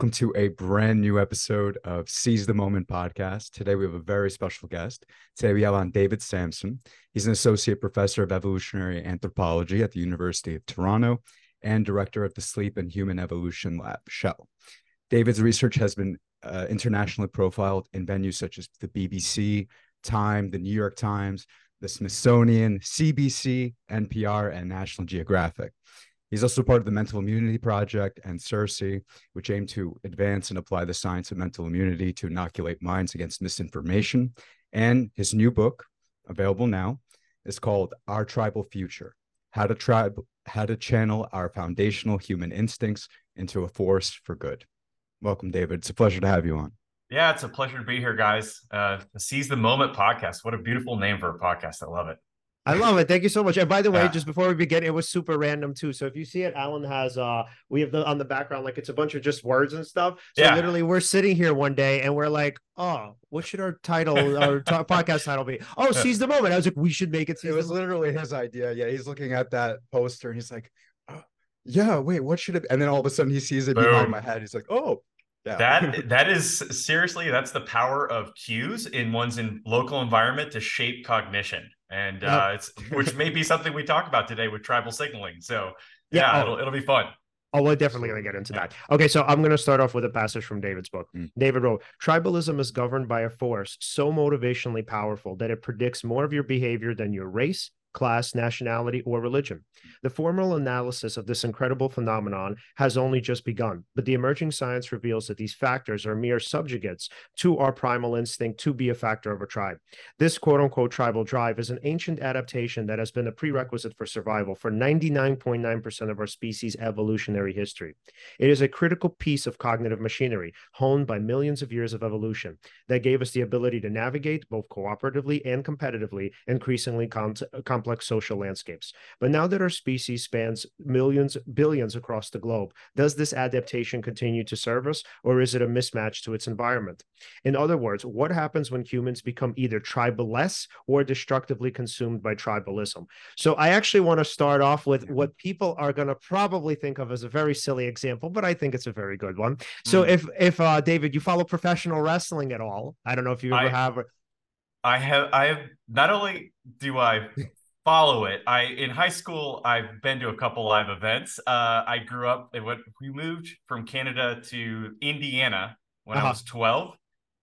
welcome to a brand new episode of Seize the Moment podcast. Today we have a very special guest. Today we have on David Samson. He's an associate professor of evolutionary anthropology at the University of Toronto and director of the Sleep and Human Evolution Lab, SHEL. David's research has been uh, internationally profiled in venues such as the BBC, Time, the New York Times, the Smithsonian, CBC, NPR, and National Geographic. He's also part of the Mental Immunity Project and CIRCE, which aim to advance and apply the science of mental immunity to inoculate minds against misinformation. And his new book, available now, is called Our Tribal Future How to, tribe, how to Channel Our Foundational Human Instincts into a Force for Good. Welcome, David. It's a pleasure to have you on. Yeah, it's a pleasure to be here, guys. Uh, Seize the Moment podcast. What a beautiful name for a podcast. I love it. I love it. Thank you so much. And by the way, yeah. just before we begin, it was super random too. So if you see it, Alan has uh we have the on the background, like it's a bunch of just words and stuff. So yeah. literally we're sitting here one day and we're like, oh, what should our title our t- podcast title be? Oh, seize the moment. I was like, we should make it. It was literally his idea. Yeah, he's looking at that poster and he's like, oh, yeah, wait, what should it? Be? And then all of a sudden he sees it Boom. behind my head. He's like, oh, yeah. That that is seriously that's the power of cues in one's in local environment to shape cognition and uh, it's which may be something we talk about today with tribal signaling. So yeah, yeah it'll it'll be fun. Oh, we're definitely going to get into that. Okay, so I'm going to start off with a passage from David's book. Mm. David wrote Tribalism is governed by a force so motivationally powerful that it predicts more of your behavior than your race, class, nationality, or religion. The formal analysis of this incredible phenomenon has only just begun, but the emerging science reveals that these factors are mere subjugates to our primal instinct to be a factor of a tribe. This quote unquote tribal drive is an ancient adaptation that has been a prerequisite for survival for 99.9% of our species' evolutionary history. It is a critical piece of cognitive machinery honed by millions of years of evolution that gave us the ability to navigate both cooperatively and competitively increasingly com- uh, complex social landscapes. But now that our species spans millions, billions across the globe, does this adaptation continue to serve us, or is it a mismatch to its environment? In other words, what happens when humans become either tribal-less or destructively consumed by tribalism? So I actually want to start off with what people are going to probably think of as a very silly example, but I think it's a very good one. So mm. if if uh, David, you follow professional wrestling at all, I don't know if you ever I, have. I have. I have. Not only do I follow it. I in high school, I've been to a couple live events. Uh, I grew up. Went, we moved from Canada to Indiana when uh-huh. I was twelve,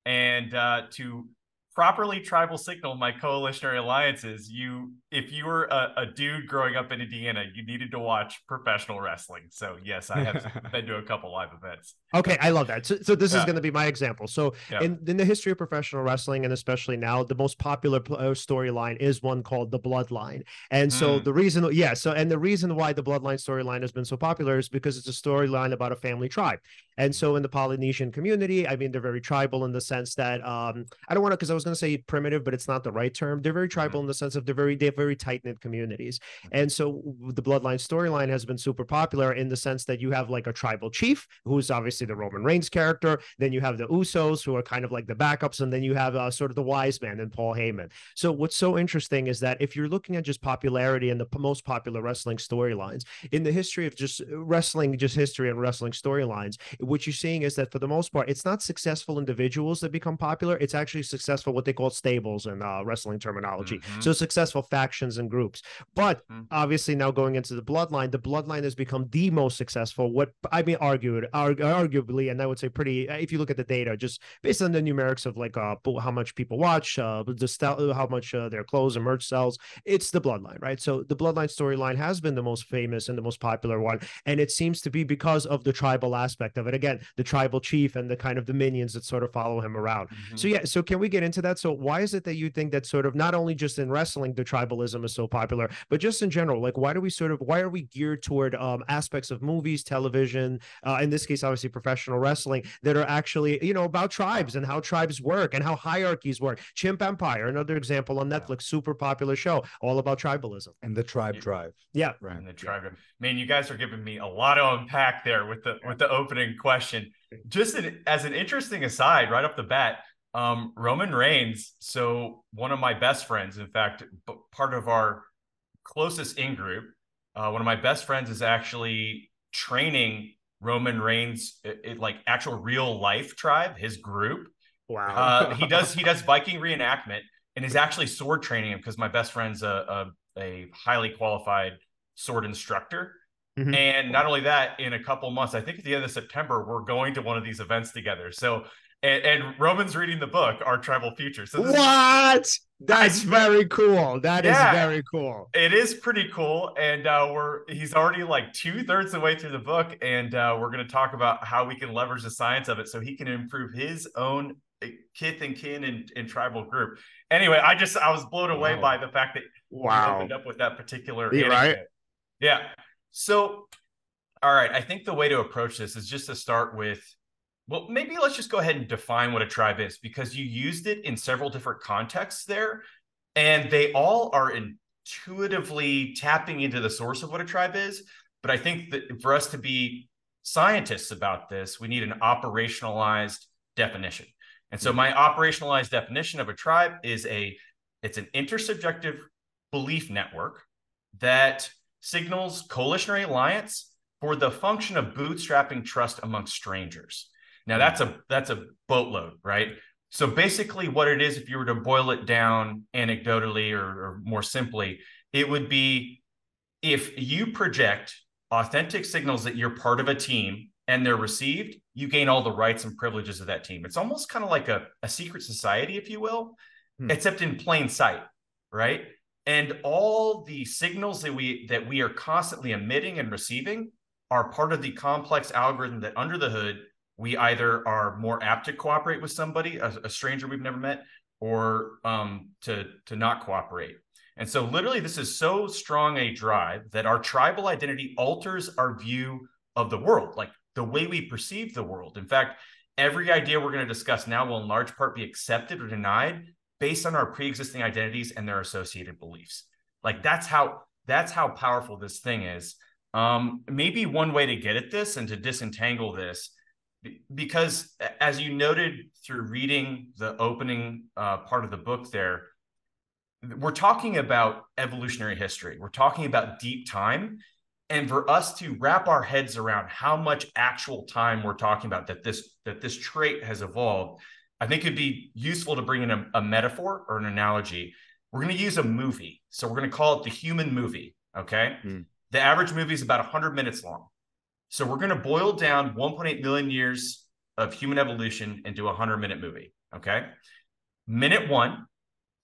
and uh, to properly tribal signal my coalitionary alliances you if you were a, a, dude growing up in indiana you needed to watch professional wrestling so yes i have been to a couple live events okay i love that so, so this yeah. is going to be my example so yeah. in, in the history of professional wrestling and especially now the most popular uh, storyline is one called the bloodline and so mm. the reason yeah so and the reason why the bloodline storyline has been so popular is because it's a storyline about a family tribe and so in the polynesian community i mean they're very tribal in the sense that um i don't want to because i was going to say primitive, but it's not the right term. They're very tribal mm-hmm. in the sense of they're very they're very tight knit communities, and so the bloodline storyline has been super popular in the sense that you have like a tribal chief who's obviously the Roman Reigns character, then you have the Usos who are kind of like the backups, and then you have uh, sort of the wise man and Paul Heyman. So what's so interesting is that if you're looking at just popularity and the most popular wrestling storylines in the history of just wrestling, just history and wrestling storylines, what you're seeing is that for the most part, it's not successful individuals that become popular. It's actually successful what they call stables in uh, wrestling terminology. Mm-hmm. So successful factions and groups. But mm-hmm. obviously now going into the bloodline, the bloodline has become the most successful. What I mean, argued, argu- arguably, and I would say pretty. If you look at the data, just based on the numerics of like uh, how much people watch, uh, the st- how much uh, their clothes and merch sells, it's the bloodline, right? So the bloodline storyline has been the most famous and the most popular one, and it seems to be because of the tribal aspect of it. Again, the tribal chief and the kind of the minions that sort of follow him around. Mm-hmm. So yeah, so can we get into that? So why is it that you think that sort of not only just in wrestling the tribalism is so popular, but just in general? Like, why do we sort of why are we geared toward um, aspects of movies, television, uh, in this case, obviously professional wrestling that are actually you know about tribes and how tribes work and how hierarchies work? Chimp Empire, another example on Netflix, super popular show, all about tribalism and the tribe drive. Yeah, right. And the tribe. Yeah. Man, you guys are giving me a lot to unpack there with the with the opening question. Just an, as an interesting aside, right off the bat, um, Roman Reigns. So one of my best friends, in fact, part of our closest in group, uh, one of my best friends is actually training Roman Reigns, it, it, like actual real life tribe, his group. Wow. uh, he does he does Viking reenactment and is actually sword training him because my best friend's a, a, a highly qualified sword instructor. Mm-hmm. And not only that, in a couple months, I think at the end of September, we're going to one of these events together. So and, and Roman's reading the book, Our Tribal Future. So what? That's very cool. That yeah, is very cool. It is pretty cool, and uh, we're he's already like two thirds of the way through the book, and uh, we're going to talk about how we can leverage the science of it so he can improve his own uh, kith and kin and, and tribal group. Anyway, I just I was blown away wow. by the fact that wow opened up with that particular yeah, right. Yeah. So, all right, I think the way to approach this is just to start with well, maybe let's just go ahead and define what a tribe is because you used it in several different contexts there, and they all are intuitively tapping into the source of what a tribe is. But I think that for us to be scientists about this, we need an operationalized definition. And so mm-hmm. my operationalized definition of a tribe is a it's an intersubjective belief network that signals coalitionary alliance for the function of bootstrapping trust among strangers. Now that's a that's a boatload, right? So basically, what it is, if you were to boil it down anecdotally or, or more simply, it would be if you project authentic signals that you're part of a team and they're received, you gain all the rights and privileges of that team. It's almost kind of like a, a secret society, if you will, hmm. except in plain sight, right? And all the signals that we that we are constantly emitting and receiving are part of the complex algorithm that under the hood we either are more apt to cooperate with somebody, a, a stranger we've never met, or um, to to not cooperate. And so, literally, this is so strong a drive that our tribal identity alters our view of the world, like the way we perceive the world. In fact, every idea we're going to discuss now will, in large part, be accepted or denied based on our pre-existing identities and their associated beliefs. Like that's how that's how powerful this thing is. Um, maybe one way to get at this and to disentangle this because as you noted through reading the opening uh, part of the book there we're talking about evolutionary history. We're talking about deep time. And for us to wrap our heads around how much actual time we're talking about that this that this trait has evolved i think it'd be useful to bring in a, a metaphor or an analogy. We're going to use a movie. So we're going to call it the human movie okay? Mm. the average movie is about 100 minutes long so we're going to boil down 1.8 million years of human evolution into a 100 minute movie. Okay. Minute one,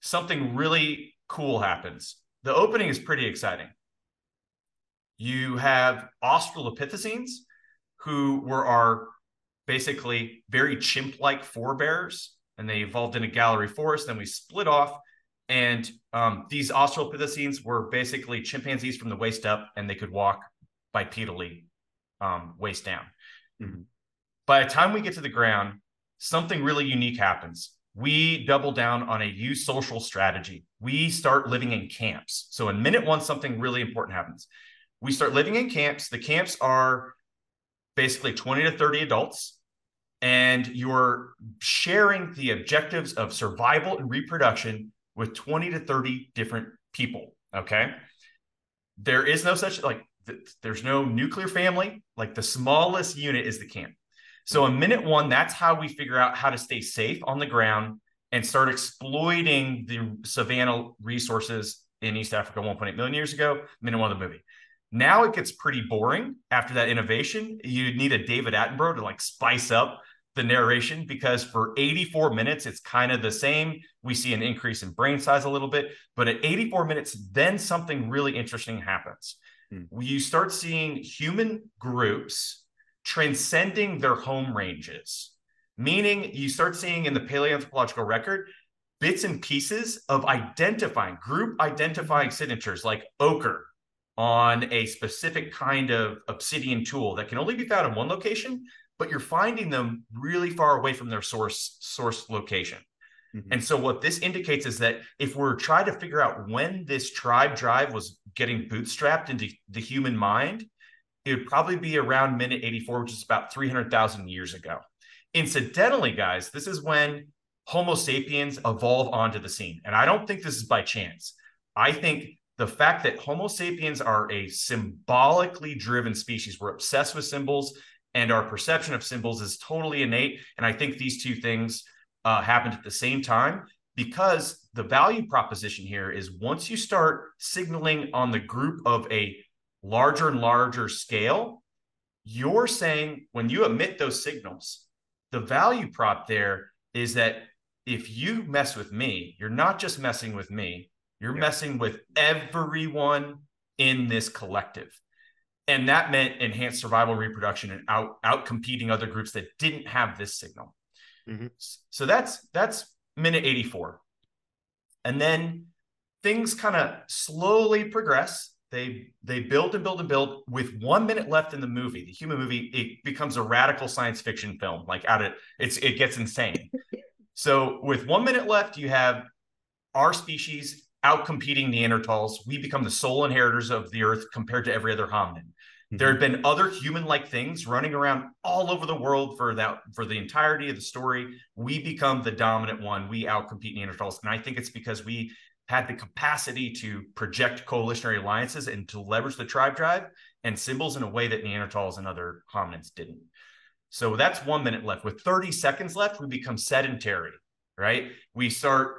something really cool happens. The opening is pretty exciting. You have Australopithecines, who were our basically very chimp like forebears, and they evolved in a gallery forest. Then we split off. And um, these Australopithecines were basically chimpanzees from the waist up, and they could walk bipedally um, waist down. Mm-hmm. By the time we get to the ground, something really unique happens. We double down on a eusocial strategy. We start living in camps. So in minute one, something really important happens. We start living in camps. The camps are basically 20 to 30 adults, and you're sharing the objectives of survival and reproduction with 20 to 30 different people. Okay. There is no such like there's no nuclear family. Like the smallest unit is the camp. So in minute one, that's how we figure out how to stay safe on the ground and start exploiting the savanna resources in East Africa 1.8 million years ago. Minute one of the movie. Now it gets pretty boring after that innovation. You need a David Attenborough to like spice up the narration because for 84 minutes it's kind of the same. We see an increase in brain size a little bit, but at 84 minutes, then something really interesting happens. Hmm. You start seeing human groups transcending their home ranges, meaning you start seeing in the paleoanthropological record bits and pieces of identifying, group identifying signatures like ochre on a specific kind of obsidian tool that can only be found in one location, but you're finding them really far away from their source source location. Mm-hmm. And so what this indicates is that if we're trying to figure out when this tribe drive was getting bootstrapped into the human mind, it would probably be around minute 84, which is about 300,000 years ago. Incidentally, guys, this is when Homo sapiens evolve onto the scene. And I don't think this is by chance. I think the fact that Homo sapiens are a symbolically driven species, we're obsessed with symbols and our perception of symbols is totally innate. And I think these two things uh, happened at the same time because the value proposition here is once you start signaling on the group of a larger and larger scale, you're saying when you emit those signals, the value prop there is that if you mess with me, you're not just messing with me, you're yeah. messing with everyone in this collective. And that meant enhanced survival reproduction and out out competing other groups that didn't have this signal. Mm-hmm. So that's that's minute 84. And then things kind of slowly progress. They they build and build and build. With one minute left in the movie, the human movie, it becomes a radical science fiction film. Like out of it's it gets insane. so with one minute left, you have our species out competing Neanderthals. We become the sole inheritors of the earth compared to every other hominid. There had mm-hmm. been other human-like things running around all over the world for that for the entirety of the story. We become the dominant one. We outcompete Neanderthals, and I think it's because we had the capacity to project coalitionary alliances and to leverage the tribe drive and symbols in a way that Neanderthals and other hominids didn't. So that's one minute left. With 30 seconds left, we become sedentary, right? We start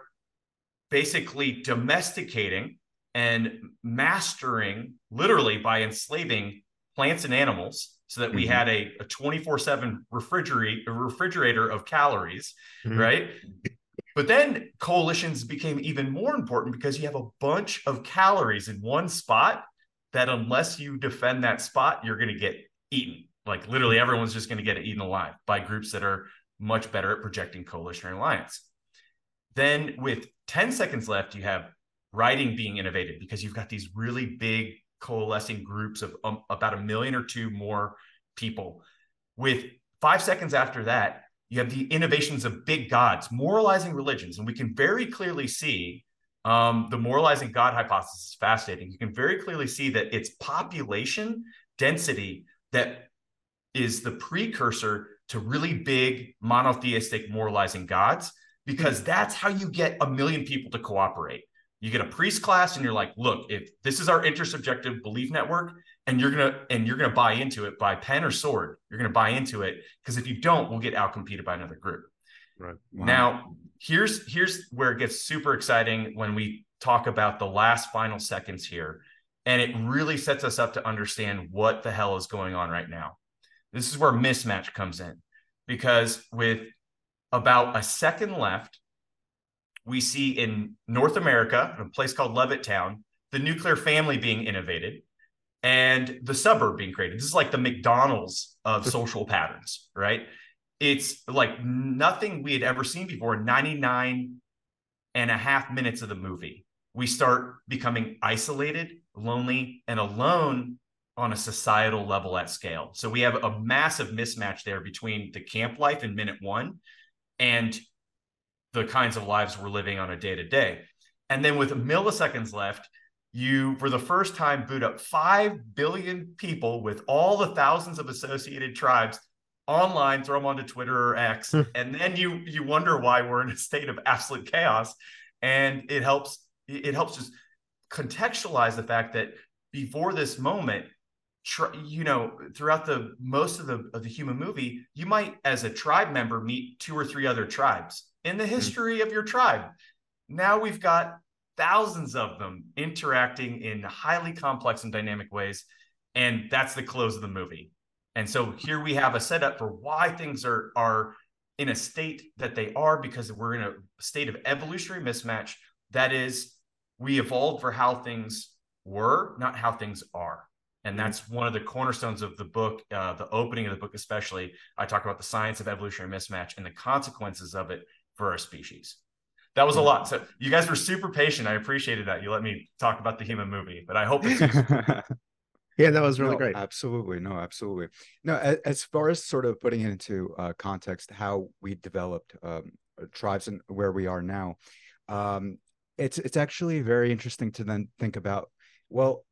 basically domesticating and mastering, literally by enslaving plants and animals so that we mm-hmm. had a, a 24-7 refrigerator refrigerator of calories mm-hmm. right but then coalitions became even more important because you have a bunch of calories in one spot that unless you defend that spot you're going to get eaten like literally everyone's just going to get eaten alive by groups that are much better at projecting coalitionary alliance then with 10 seconds left you have writing being innovated because you've got these really big coalescing groups of um, about a million or two more people. With five seconds after that, you have the innovations of big gods, moralizing religions. And we can very clearly see um, the moralizing God hypothesis is fascinating. You can very clearly see that it's population density that is the precursor to really big monotheistic moralizing gods, because that's how you get a million people to cooperate you get a priest class and you're like look if this is our intersubjective belief network and you're gonna and you're gonna buy into it by pen or sword you're gonna buy into it because if you don't we'll get outcompeted by another group. Right. Wow. now here's here's where it gets super exciting when we talk about the last final seconds here and it really sets us up to understand what the hell is going on right now. This is where mismatch comes in because with about a second left we see in North America, a place called Levittown, the nuclear family being innovated and the suburb being created. This is like the McDonald's of social patterns, right? It's like nothing we had ever seen before. 99 and a half minutes of the movie, we start becoming isolated, lonely, and alone on a societal level at scale. So we have a massive mismatch there between the camp life in minute one and the kinds of lives we're living on a day to day. And then with milliseconds left, you, for the first time, boot up 5 billion people with all the thousands of associated tribes online, throw them onto Twitter or X. Hmm. and then you, you wonder why we're in a state of absolute chaos. And it helps, it helps just contextualize the fact that before this moment, you know throughout the most of the of the human movie you might as a tribe member meet two or three other tribes in the hmm. history of your tribe. Now we've got thousands of them interacting in highly complex and dynamic ways. And that's the close of the movie. And so here we have a setup for why things are, are in a state that they are because we're in a state of evolutionary mismatch. That is, we evolved for how things were, not how things are. And that's one of the cornerstones of the book, uh, the opening of the book, especially. I talk about the science of evolutionary mismatch and the consequences of it for our species. That was a lot. So you guys were super patient. I appreciated that. You let me talk about the human movie, but I hope it's Yeah, that was really no, great. Absolutely. No, absolutely. No, as far as sort of putting it into uh, context, how we developed um, tribes and where we are now, um, it's it's actually very interesting to then think about. Well,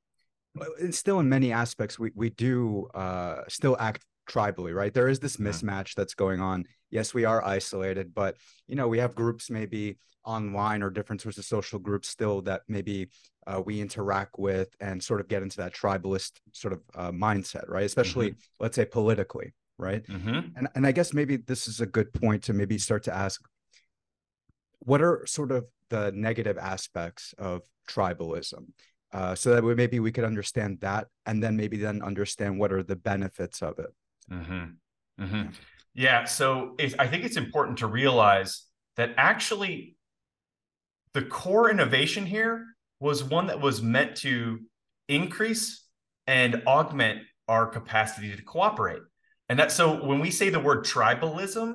still in many aspects, we we do uh, still act tribally, right? There is this mismatch that's going on. Yes, we are isolated, but you know, we have groups maybe online or different sorts of social groups still that maybe uh, we interact with and sort of get into that tribalist sort of uh, mindset, right? Especially, mm-hmm. let's say, politically, right? Mm-hmm. And and I guess maybe this is a good point to maybe start to ask what are sort of the negative aspects of tribalism uh, so that we, maybe we could understand that and then maybe then understand what are the benefits of it mm-hmm. Mm-hmm. yeah so i think it's important to realize that actually the core innovation here was one that was meant to increase and augment our capacity to cooperate and that so when we say the word tribalism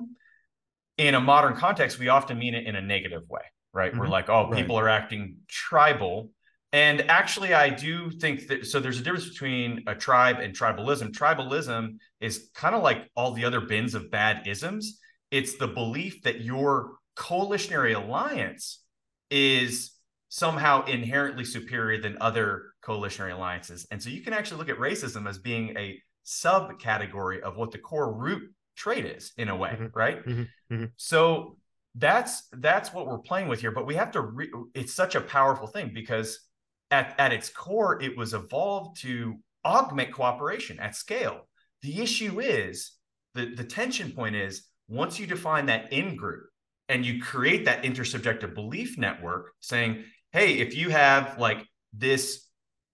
in a modern context we often mean it in a negative way right mm-hmm. we're like oh people are acting tribal and actually, I do think that so there's a difference between a tribe and tribalism. Tribalism is kind of like all the other bins of bad isms. It's the belief that your coalitionary alliance is somehow inherently superior than other coalitionary alliances. And so you can actually look at racism as being a subcategory of what the core root trait is in a way, mm-hmm. right? Mm-hmm. Mm-hmm. So that's that's what we're playing with here but we have to re- it's such a powerful thing because at, at its core, it was evolved to augment cooperation at scale. The issue is the, the tension point is once you define that in group and you create that intersubjective belief network saying, hey, if you have like this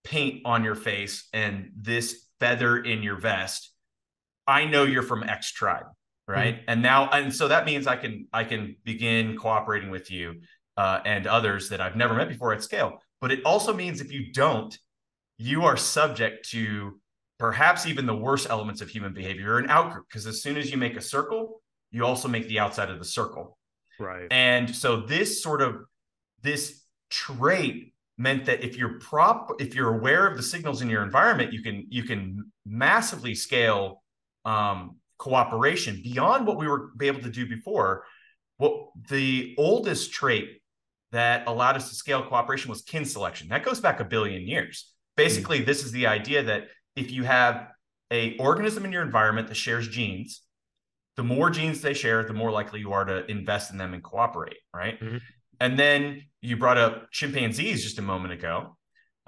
paint on your face and this feather in your vest, I know you're from X tribe, right? Mm-hmm. And now, and so that means I can I can begin cooperating with you uh, and others that I've never met before at scale. But it also means if you don't, you are subject to perhaps even the worst elements of human behavior. An outgroup because as soon as you make a circle, you also make the outside of the circle. Right. And so this sort of this trait meant that if you're prop if you're aware of the signals in your environment, you can you can massively scale um, cooperation beyond what we were able to do before. What the oldest trait that allowed us to scale cooperation was kin selection. That goes back a billion years. Basically, mm-hmm. this is the idea that if you have a organism in your environment that shares genes, the more genes they share, the more likely you are to invest in them and cooperate, right? Mm-hmm. And then you brought up chimpanzees just a moment ago.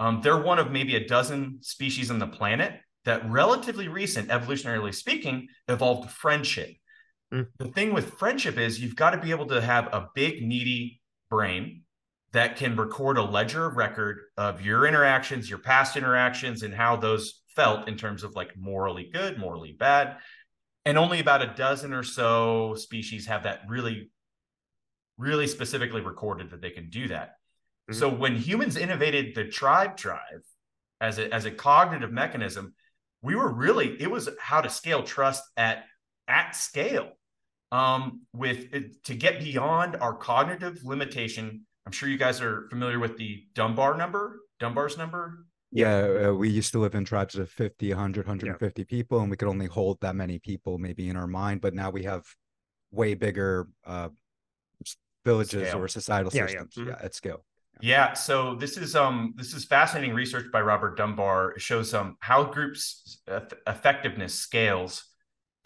Um, they're one of maybe a dozen species on the planet that, relatively recent, evolutionarily speaking, evolved friendship. Mm. The thing with friendship is you've got to be able to have a big, needy brain that can record a ledger record of your interactions, your past interactions, and how those felt in terms of like morally good, morally bad. And only about a dozen or so species have that really, really specifically recorded that they can do that. Mm-hmm. So when humans innovated the tribe drive as a, as a cognitive mechanism, we were really, it was how to scale trust at at scale um, with to get beyond our cognitive limitation. I'm sure you guys are familiar with the Dunbar number, Dunbar's number. Yeah, uh, we used to live in tribes of 50, 100, 150 yeah. people, and we could only hold that many people maybe in our mind. But now we have way bigger uh, villages scale. or societal yeah, systems yeah. Mm-hmm. yeah. at scale. Yeah, so this is um this is fascinating research by Robert Dunbar. It shows um how groups effectiveness scales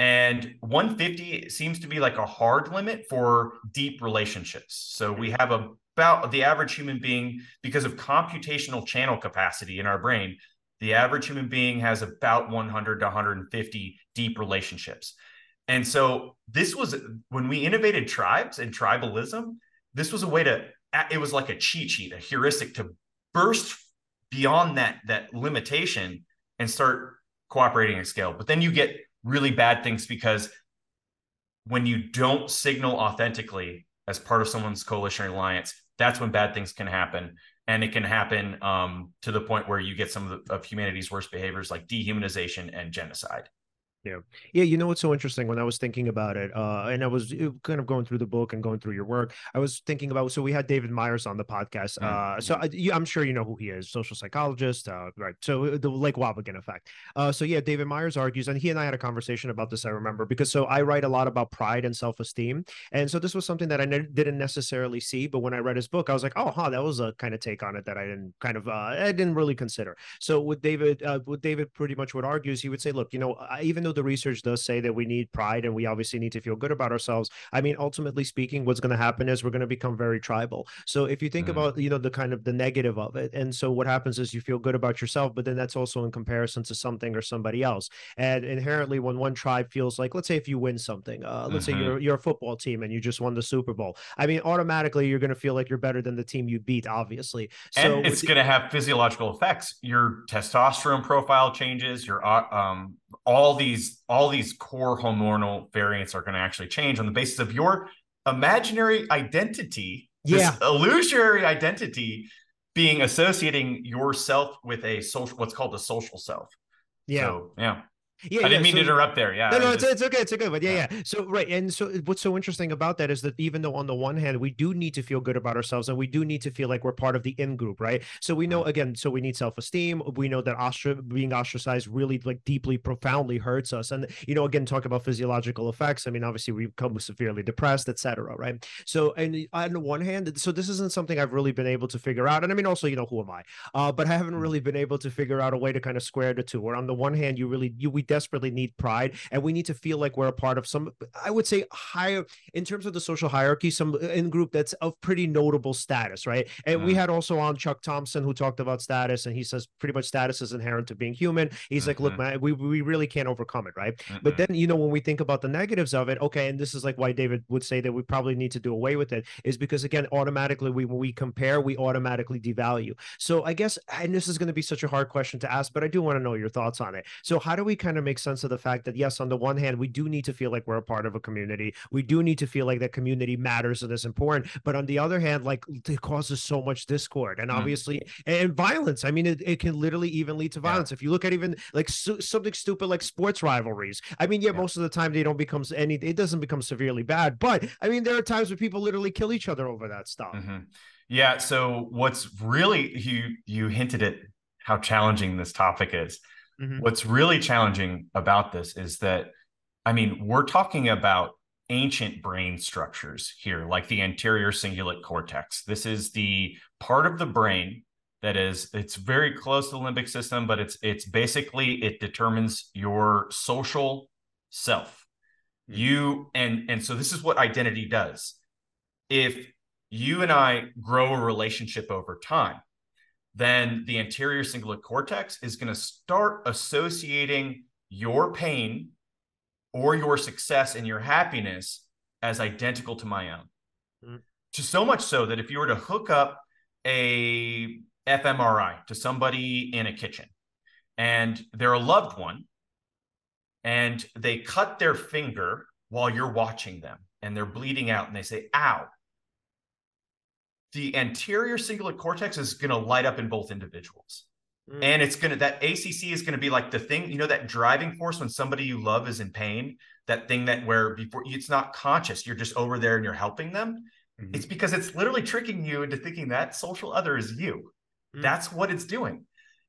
and 150 seems to be like a hard limit for deep relationships. So we have about the average human being, because of computational channel capacity in our brain, the average human being has about 100 to 150 deep relationships. And so this was when we innovated tribes and tribalism, this was a way to it was like a cheat sheet, a heuristic to burst beyond that that limitation and start cooperating at scale. But then you get really bad things because when you don't signal authentically as part of someone's coalition or alliance, that's when bad things can happen. And it can happen um, to the point where you get some of, the, of humanity's worst behaviors like dehumanization and genocide. Yeah. Yeah. You know what's so interesting when I was thinking about it, uh, and I was uh, kind of going through the book and going through your work, I was thinking about so we had David Myers on the podcast. Mm, uh, so I, am sure you know who he is, social psychologist, uh, right? So uh, the Lake Wobegon effect. Uh, so yeah, David Myers argues, and he and I had a conversation about this. I remember because so I write a lot about pride and self esteem, and so this was something that I ne- didn't necessarily see, but when I read his book, I was like, oh, huh, that was a kind of take on it that I didn't kind of uh, I didn't really consider. So with David, uh, with David, pretty much what argues, he would say, look, you know, even though the research does say that we need pride and we obviously need to feel good about ourselves, I mean, ultimately speaking, what's going to happen is we're going to become very tribal. So if you think mm. about, you know, the kind of the negative of it, and so what happens is you feel good about yourself, but then that's also in comparison to something or somebody else. And inherently, when one tribe feels like, let's say, if you win something, uh, let's mm-hmm. say you're you're a football team and you just won the Super Bowl. I mean, automatically you're going to feel like you're better than the team you beat, obviously. So and it's going to have physiological effects. Your testosterone profile changes. Your uh, um, all these all these core hormonal variants are going to actually change on the basis of your imaginary identity. Yeah, illusory identity being associating yourself with a social what's called a social self. Yeah. So, yeah. Yeah, I didn't yeah, mean so, to interrupt there. Yeah. No, no, it's, just, it's okay. It's okay. But yeah, yeah. So, right. And so, what's so interesting about that is that even though on the one hand, we do need to feel good about ourselves and we do need to feel like we're part of the in group, right? So, we know again, so we need self esteem. We know that ostra- being ostracized really like deeply, profoundly hurts us. And, you know, again, talk about physiological effects. I mean, obviously, we become severely depressed, etc. Right. So, and on the one hand, so this isn't something I've really been able to figure out. And I mean, also, you know, who am I? Uh, but I haven't mm. really been able to figure out a way to kind of square the two. Where on the one hand, you really, you, we desperately need pride and we need to feel like we're a part of some i would say higher in terms of the social hierarchy some uh, in group that's of pretty notable status right and mm-hmm. we had also on chuck thompson who talked about status and he says pretty much status is inherent to being human he's mm-hmm. like look mm-hmm. man we, we really can't overcome it right mm-hmm. but then you know when we think about the negatives of it okay and this is like why david would say that we probably need to do away with it is because again automatically we when we compare we automatically devalue so i guess and this is going to be such a hard question to ask but i do want to know your thoughts on it so how do we kind of make sense of the fact that yes, on the one hand, we do need to feel like we're a part of a community. We do need to feel like that community matters and is important. But on the other hand, like it causes so much discord and mm. obviously mm. and violence. I mean, it, it can literally even lead to violence. Yeah. If you look at even like su- something stupid like sports rivalries. I mean, yeah, yeah, most of the time they don't become any. It doesn't become severely bad, but I mean, there are times where people literally kill each other over that stuff. Mm-hmm. Yeah. So what's really you you hinted at how challenging this topic is. Mm-hmm. What's really challenging about this is that, I mean, we're talking about ancient brain structures here, like the anterior cingulate cortex. This is the part of the brain that is it's very close to the limbic system, but it's it's basically it determines your social self. Mm-hmm. You and and so this is what identity does. If you and I grow a relationship over time, then the anterior cingulate cortex is going to start associating your pain or your success and your happiness as identical to my own. Mm-hmm. To so much so that if you were to hook up a fMRI to somebody in a kitchen and they're a loved one and they cut their finger while you're watching them and they're bleeding out and they say, ow, the anterior cingulate cortex is going to light up in both individuals. Mm. And it's going to, that ACC is going to be like the thing, you know, that driving force when somebody you love is in pain, that thing that where before it's not conscious, you're just over there and you're helping them. Mm-hmm. It's because it's literally tricking you into thinking that social other is you. Mm. That's what it's doing.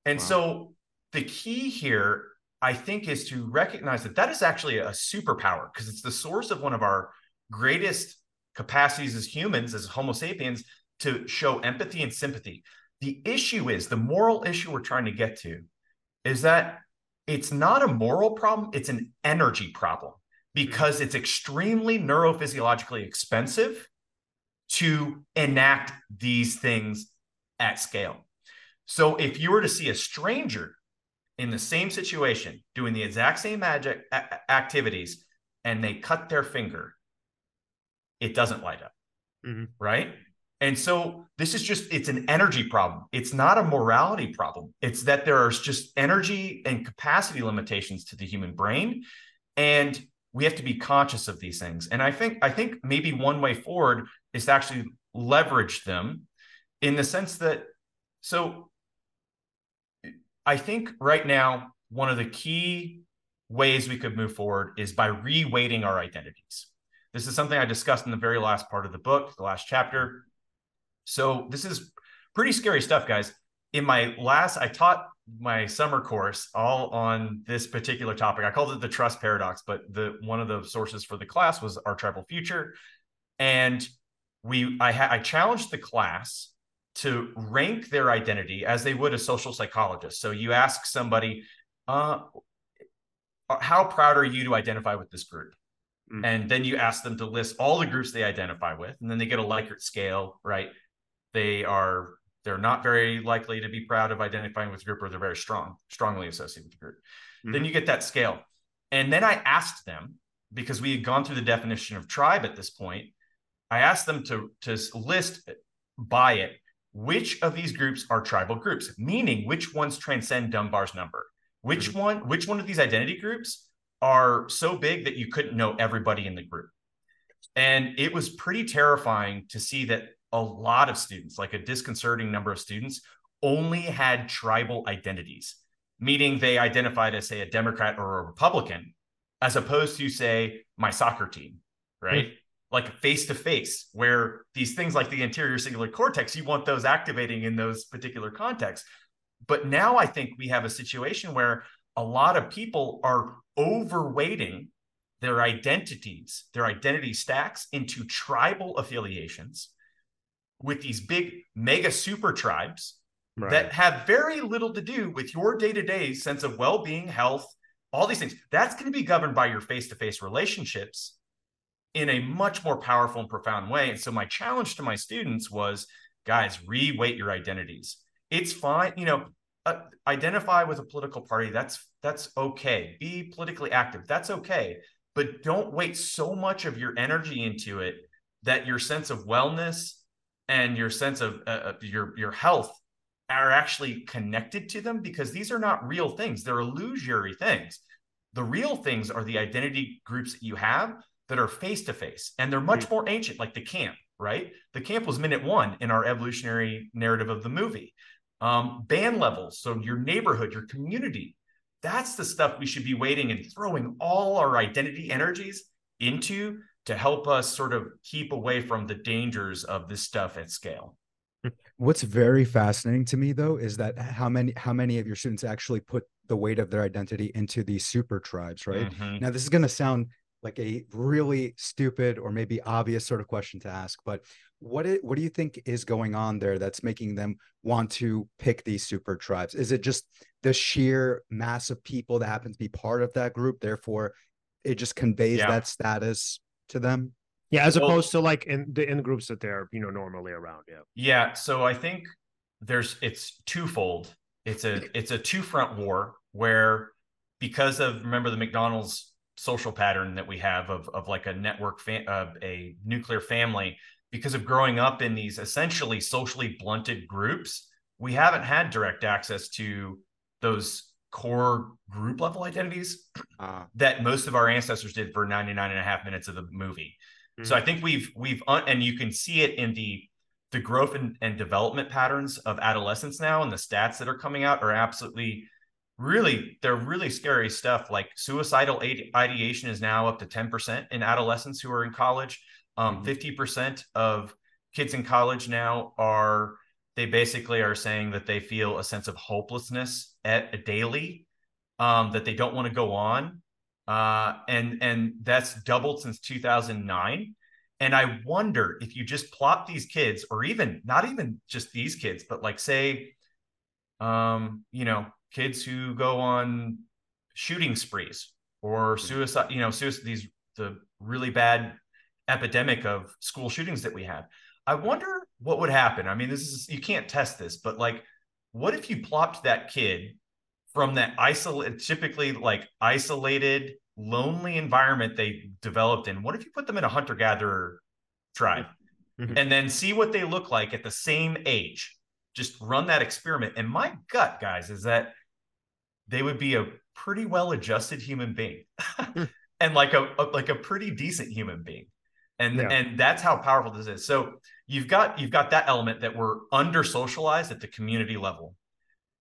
And wow. so the key here, I think, is to recognize that that is actually a superpower because it's the source of one of our greatest capacities as humans, as Homo sapiens, to show empathy and sympathy. The issue is the moral issue we're trying to get to is that it's not a moral problem, it's an energy problem because it's extremely neurophysiologically expensive to enact these things at scale. So if you were to see a stranger in the same situation doing the exact same magic activities and they cut their finger, it doesn't light up. Mm-hmm. Right. And so this is just it's an energy problem. It's not a morality problem. It's that there are just energy and capacity limitations to the human brain and we have to be conscious of these things. And I think I think maybe one way forward is to actually leverage them in the sense that so I think right now one of the key ways we could move forward is by reweighting our identities. This is something I discussed in the very last part of the book, the last chapter. So this is pretty scary stuff, guys. In my last, I taught my summer course all on this particular topic. I called it the trust paradox, but the one of the sources for the class was our tribal future, and we I ha- I challenged the class to rank their identity as they would a social psychologist. So you ask somebody, uh, uh, how proud are you to identify with this group? Mm. And then you ask them to list all the groups they identify with, and then they get a Likert scale, right? They are they're not very likely to be proud of identifying with the group, or they're very strong, strongly associated with the group. Mm. Then you get that scale. And then I asked them, because we had gone through the definition of tribe at this point, I asked them to, to list by it which of these groups are tribal groups, meaning which ones transcend Dunbar's number. Which mm-hmm. one, which one of these identity groups are so big that you couldn't know everybody in the group? And it was pretty terrifying to see that a lot of students, like a disconcerting number of students, only had tribal identities, meaning they identified as, say, a Democrat or a Republican, as opposed to, say, my soccer team, right? Mm-hmm. Like face to face, where these things like the anterior cingulate cortex, you want those activating in those particular contexts. But now I think we have a situation where a lot of people are overweighting their identities, their identity stacks into tribal affiliations with these big mega super tribes right. that have very little to do with your day to day sense of well being, health, all these things. That's going to be governed by your face to face relationships in a much more powerful and profound way. And so, my challenge to my students was guys, reweight your identities it's fine you know uh, identify with a political party that's that's okay be politically active that's okay but don't weight so much of your energy into it that your sense of wellness and your sense of uh, your your health are actually connected to them because these are not real things. They're illusory things. The real things are the identity groups that you have that are face to face and they're much more ancient like the camp right? The camp was minute one in our evolutionary narrative of the movie. Um, band levels. So your neighborhood, your community, that's the stuff we should be weighting and throwing all our identity energies into to help us sort of keep away from the dangers of this stuff at scale. What's very fascinating to me though is that how many how many of your students actually put the weight of their identity into these super tribes, right? Mm-hmm. Now this is going to sound like a really stupid or maybe obvious sort of question to ask, but what it, what do you think is going on there that's making them want to pick these super tribes? Is it just the sheer mass of people that happen to be part of that group, therefore it just conveys yeah. that status to them? Yeah, as well, opposed to like in the in groups that they're you know normally around. Yeah. Yeah. So I think there's it's twofold. It's a it's a two front war where because of remember the McDonald's social pattern that we have of of like a network fa- uh, a nuclear family because of growing up in these essentially socially blunted groups, we haven't had direct access to those core group level identities uh, that most of our ancestors did for 99 and a half minutes of the movie. Mm-hmm. So I think we've we've un- and you can see it in the the growth and, and development patterns of adolescence now and the stats that are coming out are absolutely really they're really scary stuff like suicidal ideation is now up to 10% in adolescents who are in college um, 50% mm-hmm. of kids in college now are, they basically are saying that they feel a sense of hopelessness at a daily, um, that they don't want to go on. Uh, and, and that's doubled since 2009. And I wonder if you just plot these kids, or even not even just these kids, but like say, um, you know, kids who go on shooting sprees or mm-hmm. suicide, you know, suicide, these the really bad epidemic of school shootings that we have. I wonder what would happen. I mean, this is you can't test this, but like, what if you plopped that kid from that isolated, typically like isolated, lonely environment they developed in? What if you put them in a hunter gatherer tribe mm-hmm. and then see what they look like at the same age? Just run that experiment. And my gut, guys, is that they would be a pretty well adjusted human being hmm. and like a, a like a pretty decent human being and yeah. and that's how powerful this is. So you've got you've got that element that we're under socialized at the community level.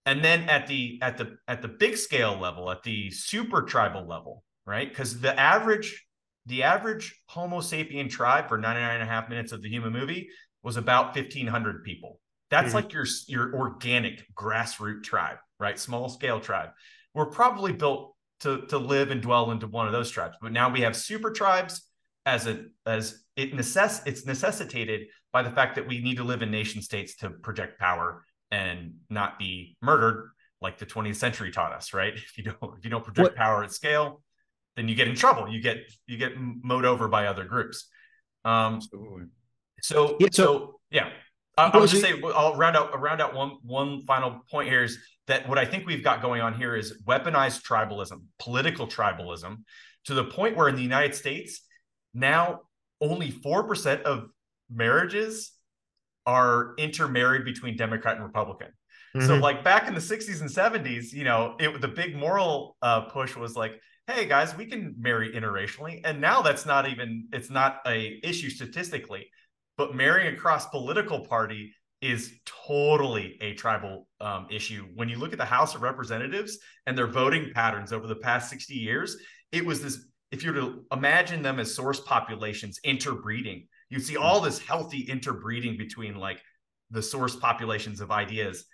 And then at the at the at the big scale level at the super tribal level right? Because the average the average homo sapien tribe for 99 and a half minutes of the human movie was about 1500 people. That's mm-hmm. like your your organic grassroots tribe right? Small scale tribe. We're probably built to to live and dwell into one of those tribes. But now we have super tribes as a as it necess it's necessitated by the fact that we need to live in nation states to project power and not be murdered like the 20th century taught us, right? If you don't if you don't project what? power at scale, then you get in trouble. You get you get mowed over by other groups. Um, so yeah, so, so yeah, I, I would just say I'll round out round out one one final point here is that what I think we've got going on here is weaponized tribalism, political tribalism, to the point where in the United States now only four percent of marriages are intermarried between Democrat and Republican. Mm-hmm. So like back in the 60s and 70s, you know, it the big moral uh, push was like, hey guys, we can marry interracially. And now that's not even it's not a issue statistically, but marrying across political party is totally a tribal um, issue. When you look at the House of Representatives and their voting patterns over the past 60 years, it was this if you were to imagine them as source populations interbreeding, you'd see all this healthy interbreeding between like the source populations of ideas.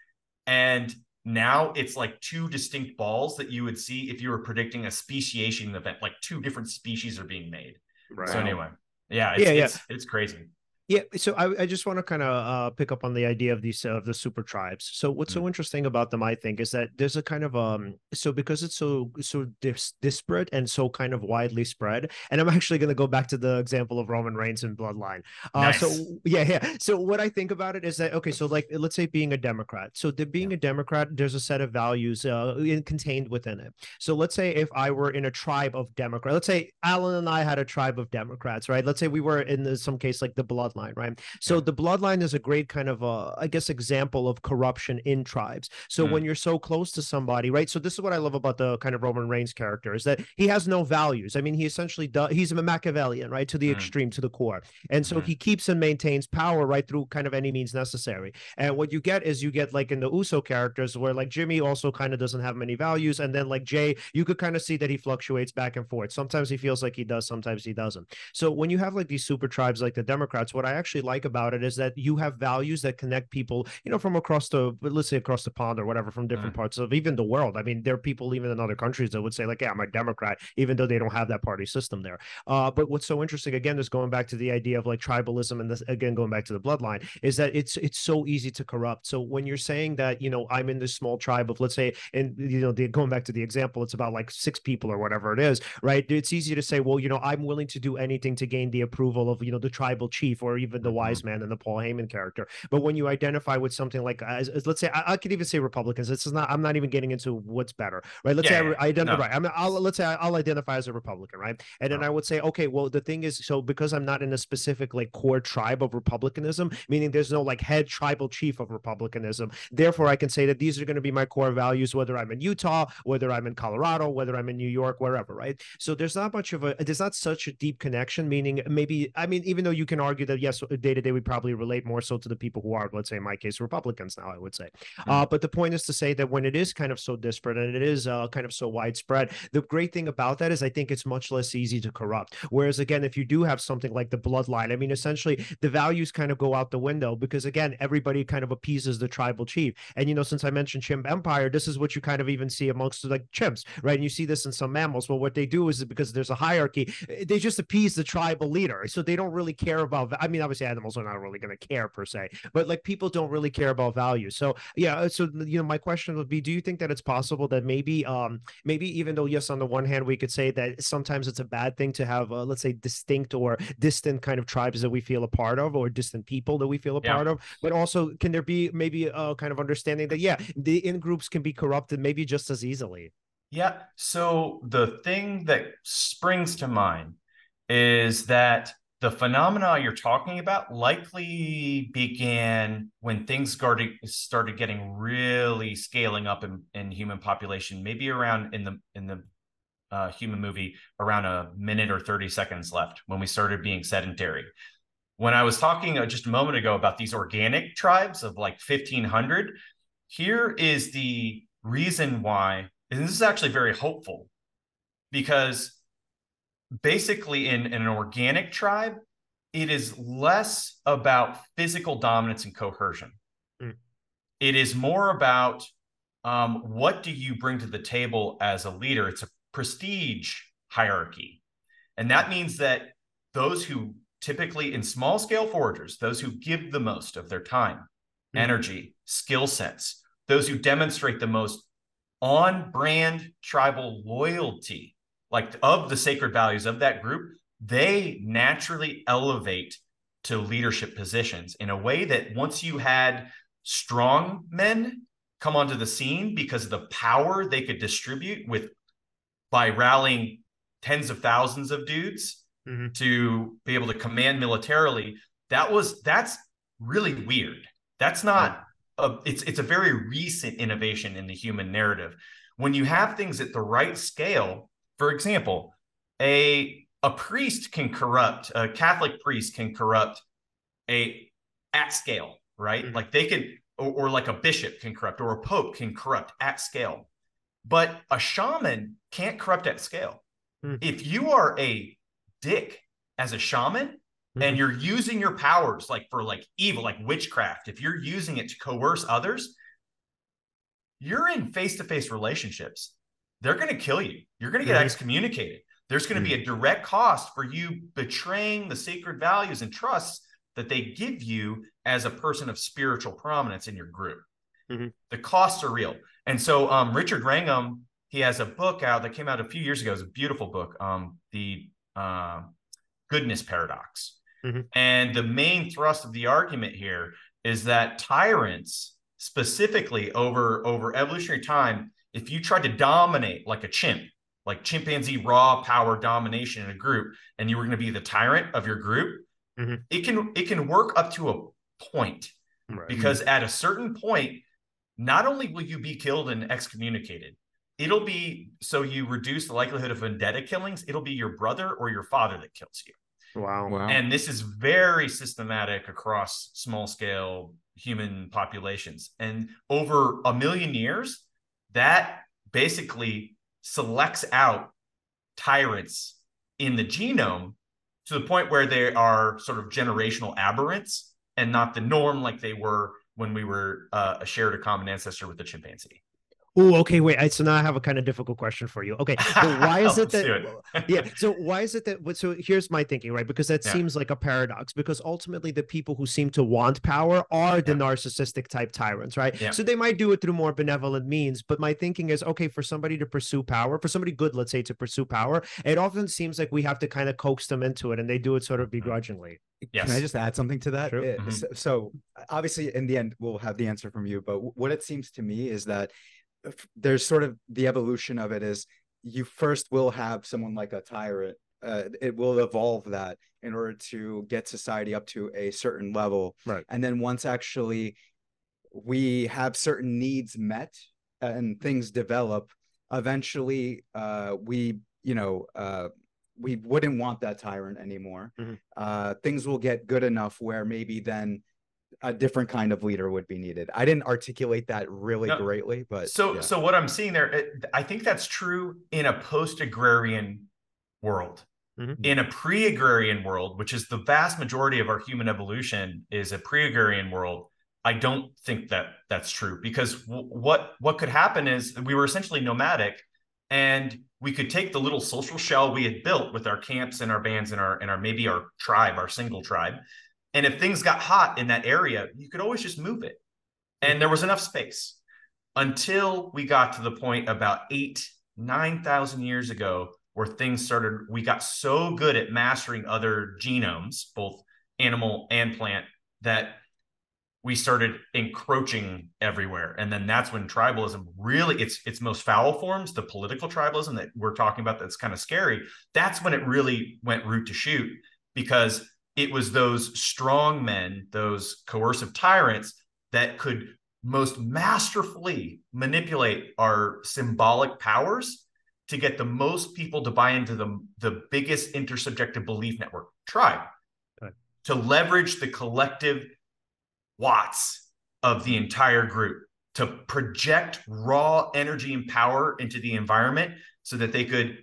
And now it's like two distinct balls that you would see if you were predicting a speciation event, like two different species are being made. Right. So anyway, yeah, it's, yeah, yeah. It's, it's crazy. Yeah, so I, I just want to kind of uh, pick up on the idea of these uh, of the super tribes. So what's mm-hmm. so interesting about them, I think, is that there's a kind of um so because it's so so dis- disparate and so kind of widely spread. And I'm actually going to go back to the example of Roman Reigns and Bloodline. Uh, nice. So yeah, yeah. So what I think about it is that okay, so like let's say being a Democrat. So the, being yeah. a Democrat, there's a set of values uh, in, contained within it. So let's say if I were in a tribe of Democrats, let's say Alan and I had a tribe of Democrats, right? Let's say we were in the, some case like the Blood bloodline, right? So yeah. the bloodline is a great kind of, uh, I guess, example of corruption in tribes. So mm. when you're so close to somebody, right? So this is what I love about the kind of Roman Reigns character is that he has no values. I mean, he essentially does, he's a Machiavellian, right? To the mm. extreme, to the core. And so mm. he keeps and maintains power right through kind of any means necessary. And what you get is you get like in the Uso characters where like Jimmy also kind of doesn't have many values. And then like Jey, you could kind of see that he fluctuates back and forth. Sometimes he feels like he does, sometimes he doesn't. So when you have like these super tribes like the Democrats, what I actually like about it is that you have values that connect people, you know, from across the let's say across the pond or whatever, from different mm. parts of even the world. I mean, there are people even in other countries that would say like, yeah, I'm a Democrat, even though they don't have that party system there. Uh, but what's so interesting again is going back to the idea of like tribalism and this again going back to the bloodline is that it's it's so easy to corrupt. So when you're saying that you know I'm in this small tribe of let's say and you know the, going back to the example, it's about like six people or whatever it is, right? It's easy to say, well, you know, I'm willing to do anything to gain the approval of you know the tribal chief or even the mm-hmm. wise man and the Paul Heyman character. But when you identify with something like, as, as let's say, I, I, could even say Republicans. This is not. I'm not even getting into what's better, right? Let's yeah, say I, I identify. No. Right. I mean, I'll let's say I'll identify as a Republican, right? And then I would say, okay, well, the thing is, so because I'm not in a specific like core tribe of Republicanism, meaning there's no like head tribal chief of Republicanism. Therefore, I can say that these are going to be my core values, whether I'm in Utah, whether I'm in Colorado, whether I'm in New York, wherever, right? So there's not much of a, there's not such a deep connection. Meaning, maybe, I mean, even though you can argue that yes, day to day we probably relate more so to the people who are, let's say, in my case, Republicans now, I would say. Mm-hmm. Uh, but the point is to say that when it is kind of so disparate and it is uh, kind of so widespread, the great thing about that is I think it's much less easy to corrupt. Whereas, again, if you do have something like the bloodline, I mean, essentially the values kind of go out the window because, again, everybody kind of appeases the tribal chief. And, you know, since I mentioned chimp empire, this is what you kind of even see amongst like chimps, right? And you see this in some mammals. Well, what they do is because there's a hierarchy, eh, they just appease the tribal leader. So they don't really care about, I mean, obviously animals are not really going to care per se, but like people don't really care about value. So yeah, uh, so you know, my question would be, do you think that it's possible that maybe, um, maybe even though yes, on the one hand we could say that sometimes it's a bad thing to have, uh, let's say, distinct or distant kind of tribes that we feel a part of, or distant people that we feel a yeah. part of, but also can there be maybe a kind of understanding that yeah, the in groups can be corrupted maybe just as easily. Yeah. So the thing that springs to mind is that the phenomena you're talking about likely began when things started getting really scaling up in, in human population maybe around in the in the uh, human movie around a minute or 30 seconds left when we started being sedentary. When i was talking uh, just a moment ago about these organic tribes of like 1500 here is the reason why and this is actually very hopeful because basically in, in an organic tribe, it is less about physical dominance and coercion. Mm. It is more about um, what do you bring to the table as a leader? It's a prestige hierarchy. And that means that those who typically in small scale foragers, those who give the most of their time, mm. energy, skill sets, those who demonstrate the most on brand tribal loyalty, like of the sacred values of that group, they naturally elevate to leadership positions in a way that once you had strong men come onto the scene because of the power they could distribute with by rallying tens of thousands of dudes mm-hmm. to be able to command militarily that was that's really weird. That's not a, it's it's a very recent innovation in the human narrative. When you have things at the right scale for example a a priest can corrupt a catholic priest can corrupt a at scale right mm-hmm. like they can or, or like a bishop can corrupt or a pope can corrupt at scale but a shaman can't corrupt at scale mm-hmm. if you are a dick as a shaman mm-hmm. and you're using your powers like for like evil like witchcraft if you're using it to coerce others you're in face-to-face relationships they're going to kill you you're going to get mm-hmm. excommunicated there's going to be a mm-hmm. direct cost for you betraying the sacred values and trusts that they give you as a person of spiritual prominence in your group. Mm-hmm. The costs are real. And so um, Richard Wrangham, he has a book out that came out a few years ago. It's a beautiful book, um, The uh, Goodness Paradox. Mm-hmm. And the main thrust of the argument here is that tyrants, specifically over, over evolutionary time, if you tried to dominate like a chimp, like chimpanzee raw power domination in a group, and you were going to be the tyrant of your group, mm-hmm. it can it can work up to a point right. because at a certain point not only will you be killed and excommunicated it'll be so you reduce the likelihood of vendetta killings it'll be your brother or your father that kills you wow, wow. and this is very systematic across small scale human populations and over a million years that basically selects out tyrants in the genome to the point where they are sort of generational aberrants and not the norm like they were when we were uh, shared a common ancestor with the chimpanzee. Oh, okay. Wait. So now I have a kind of difficult question for you. Okay. So why is it that? It. yeah. So why is it that? So here's my thinking, right? Because that yeah. seems like a paradox. Because ultimately, the people who seem to want power are the yeah. narcissistic type tyrants, right? Yeah. So they might do it through more benevolent means. But my thinking is, okay, for somebody to pursue power, for somebody good, let's say, to pursue power, it often seems like we have to kind of coax them into it, and they do it sort of mm-hmm. begrudgingly. Yes. Can I just add something to that? Sure. mm-hmm. so, so obviously, in the end, we'll have the answer from you. But what it seems to me is that there's sort of the evolution of it is you first will have someone like a tyrant uh, it will evolve that in order to get society up to a certain level. Right. And then once actually we have certain needs met and things develop eventually uh, we you know uh, we wouldn't want that tyrant anymore. Mm-hmm. uh, things will get good enough where maybe then a different kind of leader would be needed. I didn't articulate that really no. greatly, but so yeah. so what I'm seeing there, I think that's true in a post-agrarian world. Mm-hmm. In a pre-agrarian world, which is the vast majority of our human evolution, is a pre-agrarian world. I don't think that that's true because w- what what could happen is we were essentially nomadic, and we could take the little social shell we had built with our camps and our bands and our and our maybe our tribe, our single tribe, and if things got hot in that area, you could always just move it. And there was enough space until we got to the point about eight, 9,000 years ago where things started. We got so good at mastering other genomes, both animal and plant, that we started encroaching everywhere and then that's when tribalism really its its most foul forms the political tribalism that we're talking about that's kind of scary that's when it really went root to shoot because it was those strong men, those coercive tyrants that could most masterfully manipulate our symbolic powers to get the most people to buy into the, the biggest intersubjective belief network, tribe, okay. to leverage the collective watts of the entire group, to project raw energy and power into the environment so that they could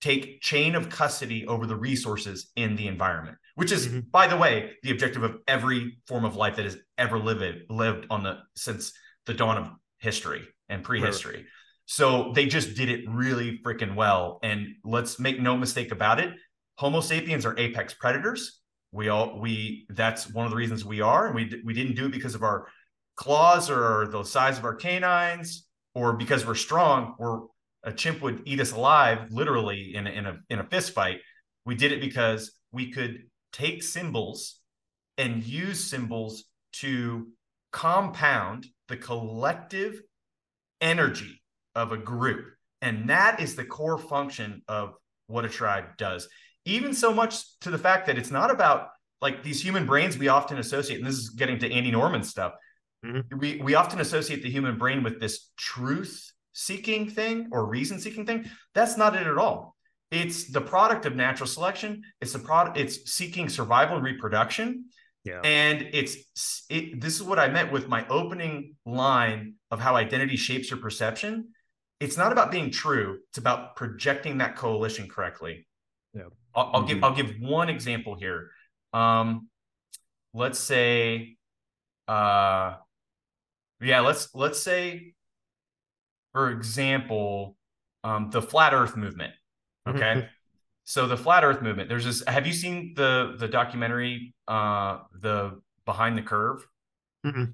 take chain of custody over the resources in the environment which is mm-hmm. by the way the objective of every form of life that has ever lived lived on the since the dawn of history and prehistory. Right. so they just did it really freaking well. And let's make no mistake about it homo sapiens are apex predators. We all we that's one of the reasons we are. And we we didn't do it because of our claws or the size of our canines or because we're strong, we're a chimp would eat us alive, literally in a, in a in a fist fight. We did it because we could take symbols and use symbols to compound the collective energy of a group. And that is the core function of what a tribe does. Even so much to the fact that it's not about like these human brains we often associate, and this is getting to Andy Norman stuff. Mm-hmm. We we often associate the human brain with this truth seeking thing or reason seeking thing. That's not it at all. It's the product of natural selection. It's the product. It's seeking survival and reproduction. Yeah. And it's it, this is what I meant with my opening line of how identity shapes your perception. It's not about being true. It's about projecting that coalition correctly. Yeah. I'll, I'll mm-hmm. give I'll give one example here. Um, let's say, uh, yeah, let's let's say, for example, um, the flat Earth movement. Okay. Mm-hmm. so the flat Earth movement. There's this. Have you seen the the documentary, uh, the Behind the Curve? Mm-hmm.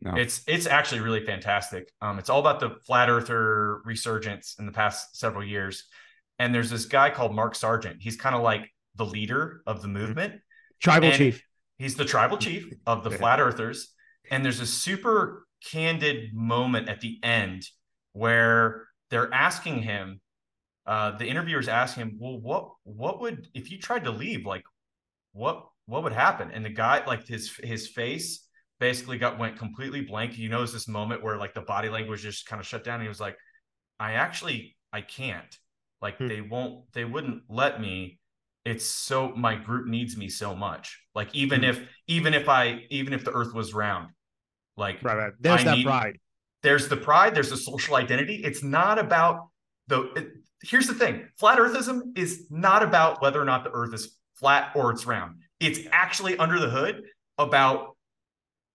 No. It's it's actually really fantastic. Um, it's all about the flat earther resurgence in the past several years. And there's this guy called Mark Sargent. He's kind of like the leader of the mm-hmm. movement. Tribal and chief. He's the tribal chief of the flat earthers. And there's a super candid moment at the end where they're asking him, uh, the interviewers ask him, Well, what what would if you tried to leave, like what what would happen? And the guy, like his his face basically got went completely blank. You know, this moment where like the body language just kind of shut down. And he was like, I actually I can't. Like hmm. they won't, they wouldn't let me. It's so my group needs me so much. Like even hmm. if even if I even if the earth was round, like right, right. there's I that need, pride. There's the pride, there's the social identity. It's not about the it, here's the thing flat earthism is not about whether or not the earth is flat or it's round. It's actually under the hood about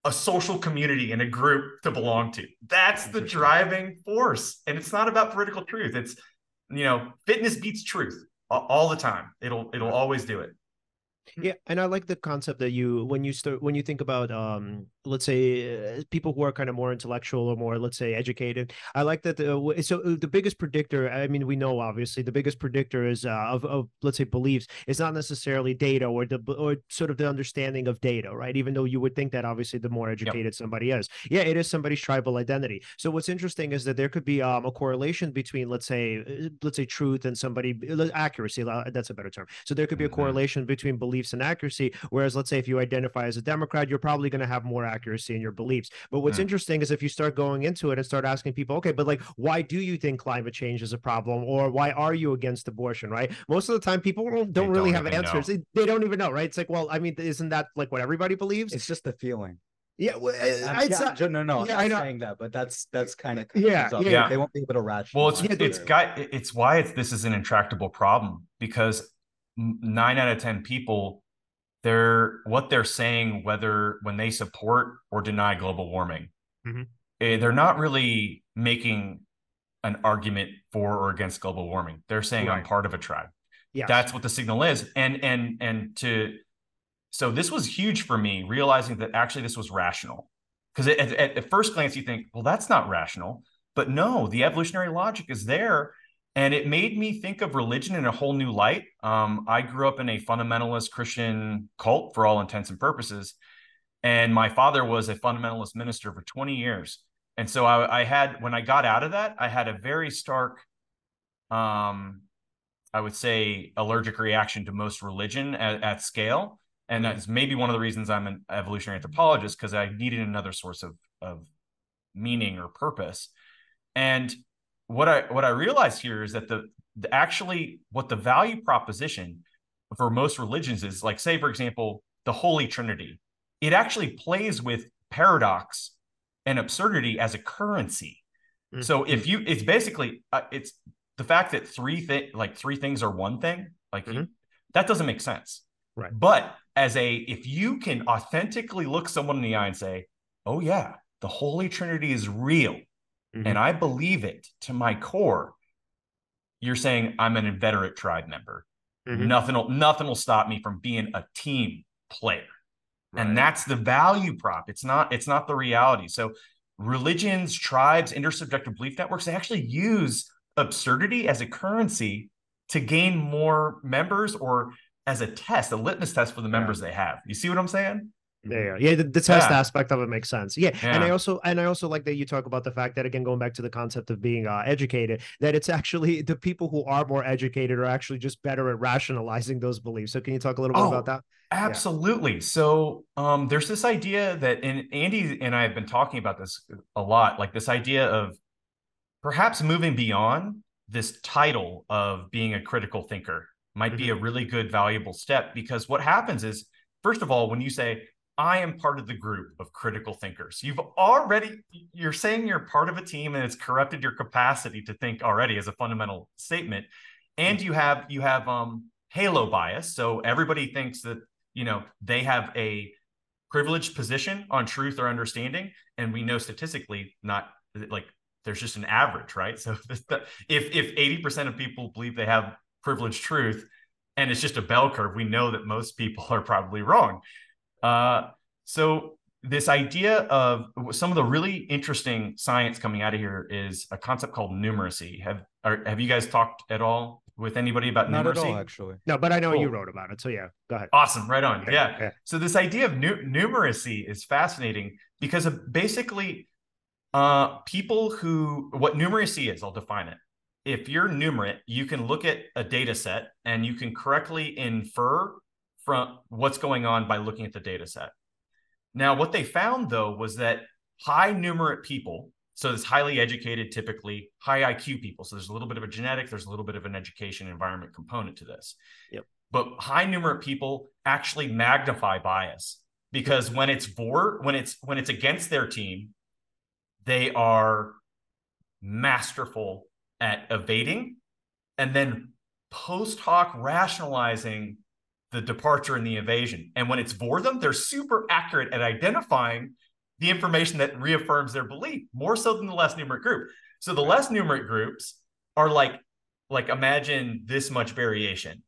a social community and a group to belong to. That's the driving force. And it's not about political truth. It's, you know, fitness beats truth all the time. It'll it'll always do it. Yeah, and I like the concept that you when you start when you think about um let's say uh, people who are kind of more intellectual or more let's say educated. I like that the so uh, the biggest predictor I mean we know obviously the biggest predictor is uh, of of let's say beliefs is not necessarily data or the or sort of the understanding of data, right? Even though you would think that obviously the more educated yep. somebody is. Yeah, it is somebody's tribal identity. So what's interesting is that there could be um a correlation between let's say uh, let's say truth and somebody accuracy that's a better term. So there could be a mm-hmm. correlation between beliefs beliefs and accuracy. Whereas, let's say if you identify as a Democrat, you're probably going to have more accuracy in your beliefs. But what's mm. interesting is if you start going into it and start asking people, okay, but like, why do you think climate change is a problem, or why are you against abortion? Right? Most of the time, people don't, don't really don't have answers. They, they don't even know, right? It's like, well, I mean, isn't that like what everybody believes? It's just a feeling. Yeah, well, uh, yeah, no, no, yeah, I'm not saying that, but that's that's kind of yeah, yeah. They won't be able to rationalize. Well, it's yeah, it's got it's why it's this is an intractable problem because nine out of ten people they're what they're saying whether when they support or deny global warming mm-hmm. Eh, they're not really making an argument for or against global warming they're saying right. i'm part of a tribe yes. that's what the signal is and and and to so this was huge for me realizing that actually this was rational because at, at, at first glance you think well that's not rational but no the evolutionary logic is there and it made me think of religion in a whole new light. Um, I grew up in a fundamentalist Christian cult for all intents and purposes, and my father was a fundamentalist minister for 20 years. And so I, I had, when I got out of that, I had a very stark, um, I would say, allergic reaction to most religion at, at scale. And that's maybe one of the reasons I'm an evolutionary anthropologist because I needed another source of, of meaning or purpose. And what I what I realized here is that the, the actually what the value proposition for most religions is like say for example the Holy Trinity. It actually plays with paradox and absurdity as a currency. Mm-hmm. So if you it's basically uh, it's the fact that three thing like three things are one thing like mm-hmm. that doesn't make sense. Right. But as a if you can authentically look someone in the eye and say, "Oh yeah, the Holy Trinity is real." Mm-hmm. and I believe it to my core, you're saying I'm an inveterate tribe member. Mm-hmm. Nothing will nothing will stop me from being a team player. Right. And that's the value prop. It's not it's not the reality. So religions, tribes, intersubjective belief networks, they actually use absurdity as a currency to gain more members or as a test, a litmus test for the members yeah. they have. You see what I'm saying? Yeah, yeah, the, the test yeah. aspect of it makes sense. Yeah. yeah. and I also and I also like that you talk about the fact that again, going back to the concept of being uh, educated, that it's actually the people who are more educated are actually just better at rationalizing those beliefs. So, can you talk a little bit oh, about that? Absolutely. Yeah. So, um, there's this idea that, and Andy and I have been talking about this a lot, like this idea of perhaps moving beyond this title of being a critical thinker might mm-hmm. be a mm-hmm. really good, valuable step because what happens is, first of all, when you say I am part of the group of critical thinkers. You've already, you're saying you're part of a team and it's corrupted your capacity to think already as a fundamental statement. And you have, you have, um, halo bias. So everybody thinks that, you know, they have a privileged position on truth or understanding. And we know statistically, not like there's just an average, right? So if, if 80% of people believe they have privileged truth and it's just a bell curve, we know that most people are probably wrong. Uh, so this idea of some of the really interesting science coming out of here is a concept called numeracy. Have are, have you guys talked at all with anybody about Not numeracy? At all, actually. No, but I know cool. you wrote about it. So yeah, go ahead. Awesome, right on. Okay. Yeah. yeah. So this idea of nu- numeracy is fascinating because of basically uh, people who what numeracy is. I'll define it. If you're numerate, you can look at a data set and you can correctly infer from what's going on by looking at the data set. Now, what they found though was that high numerate people, so this highly educated, typically high IQ people, so there's a little bit of a genetic, there's a little bit of an education environment component to this. Yep. But high numerate people actually magnify bias because when it's for when it's when it's against their team, they are masterful at evading and then post hoc rationalizing the departure and the evasion. And when it's for them, they're super accurate at identifying the information that reaffirms their belief, more so than the less numerate group. So the less numerate groups are like, like imagine this much variation,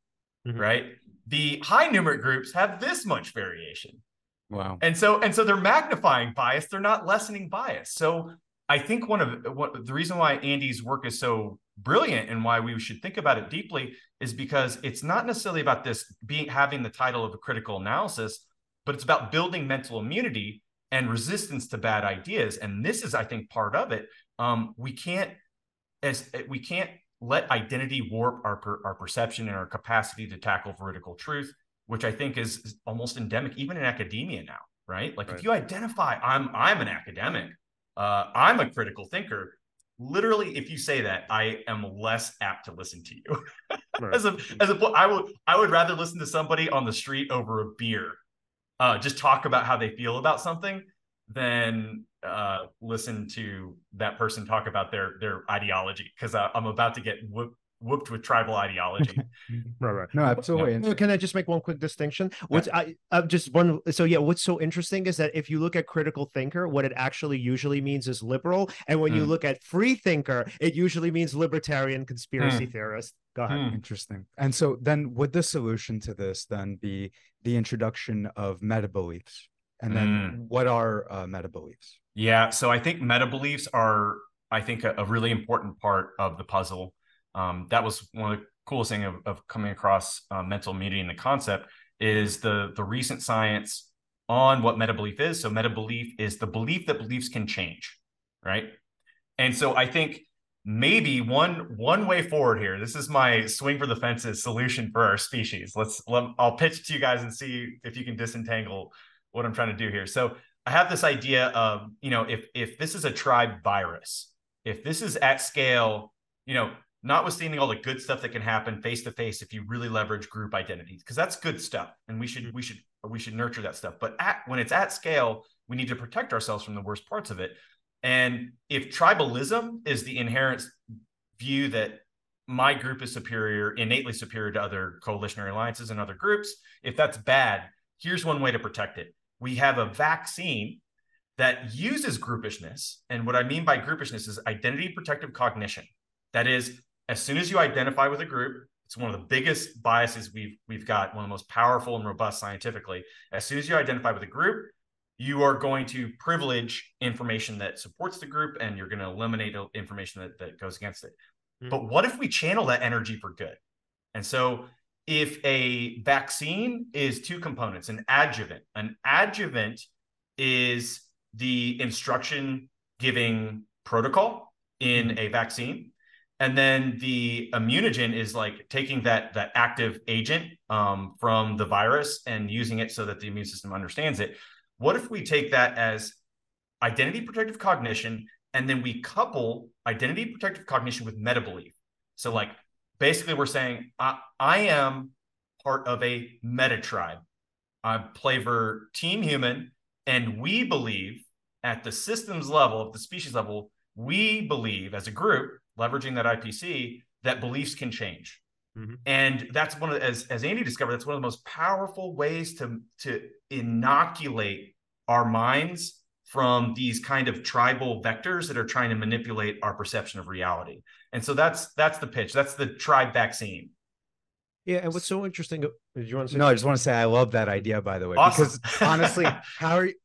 mm-hmm. right? The high numerate groups have this much variation. Wow. And so and so they're magnifying bias, they're not lessening bias. So I think one of what the reason why Andy's work is so brilliant and why we should think about it deeply is because it's not necessarily about this being having the title of a critical analysis, but it's about building mental immunity and resistance to bad ideas. And this is, I think, part of it. Um, we can't as we can't let identity warp our per, our perception and our capacity to tackle veridical truth, which I think is, is almost endemic even in academia now. Right? Like right. if you identify, I'm I'm an academic, uh, I'm a critical thinker literally if you say that i am less apt to listen to you right. as a as a i would i would rather listen to somebody on the street over a beer uh just talk about how they feel about something than uh listen to that person talk about their their ideology because uh, i'm about to get whooped whooped with tribal ideology. right, right. No, absolutely. Yeah. Can I just make one quick distinction? What's yeah. I, I just one. So yeah, what's so interesting is that if you look at critical thinker, what it actually usually means is liberal, and when mm. you look at free thinker, it usually means libertarian conspiracy mm. theorist. Go ahead. Mm. Interesting. And so then, would the solution to this then be the introduction of meta beliefs? And then, hmm. what are uh, meta beliefs? Yeah, so I think meta beliefs are, I think, a, a really important part of the puzzle um, that was one of the coolest thing of, of coming across uh, mental immunity and the concept is the the recent science on what meta belief is. So meta belief is the belief that beliefs can change, right? And so I think maybe one one way forward here. This is my swing for the fences solution for our species. Let's let, I'll pitch to you guys and see if you can disentangle what I'm trying to do here. So I have this idea of you know if if this is a tribe virus, if this is at scale, you know notwithstanding all the good stuff that can happen face to face if you really leverage group identities because that's good stuff and we should we should we should nurture that stuff. But at, when it's at scale we need to protect ourselves from the worst parts of it. And if tribalism is the inherent view that my group is superior innately superior to other coalitionary alliances and other groups if that's bad here's one way to protect it. We have a vaccine that uses groupishness and what i mean by groupishness is identity protective cognition. That is as soon as you identify with a group, it's one of the biggest biases we've we've got, one of the most powerful and robust scientifically. As soon as you identify with a group, you are going to privilege information that supports the group and you're going to eliminate information that, that goes against it. Mm-hmm. But what if we channel that energy for good? And so if a vaccine is two components, an adjuvant, an adjuvant is the instruction giving protocol in mm-hmm. a vaccine. And then the immunogen is like taking that that active agent um, from the virus and using it so that the immune system understands it. What if we take that as identity protective cognition and then we couple identity protective cognition with meta belief? So, like, basically, we're saying, I, I am part of a meta tribe. I play for Team Human, and we believe at the systems level, at the species level, we believe as a group, leveraging that IPC, that beliefs can change. Mm-hmm. And that's one of the, as as Andy discovered, that's one of the most powerful ways to to inoculate our minds from these kind of tribal vectors that are trying to manipulate our perception of reality. And so that's that's the pitch. That's the tribe vaccine. Yeah, and what's so interesting? Uh, do you want to say? No, I just want to say I love that idea. By the way, awesome. because honestly, how are you,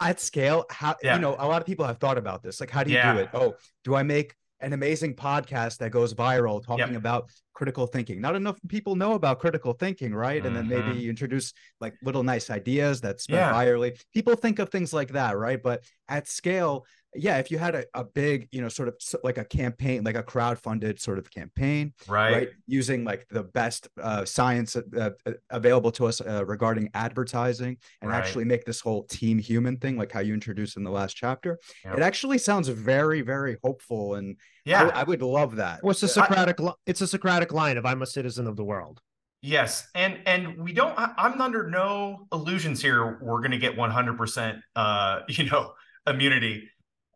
at scale? How yeah. you know a lot of people have thought about this. Like, how do you yeah. do it? Oh, do I make an amazing podcast that goes viral talking yep. about critical thinking. Not enough people know about critical thinking, right? Mm-hmm. And then maybe mm-hmm. you introduce like little nice ideas that spread yeah. virally. People think of things like that, right? But at scale, yeah, if you had a, a big, you know, sort of like a campaign, like a crowd funded sort of campaign, right? right? Using like the best uh, science uh, uh, available to us uh, regarding advertising and right. actually make this whole team human thing, like how you introduced in the last chapter. Yep. It actually sounds very, very hopeful. And yeah, I, I would love that. What's the Socratic? I, it's a Socratic line of "I'm a citizen of the world." Yes, and and we don't. I, am under no illusions here. We're going to get 100, percent uh, you know, immunity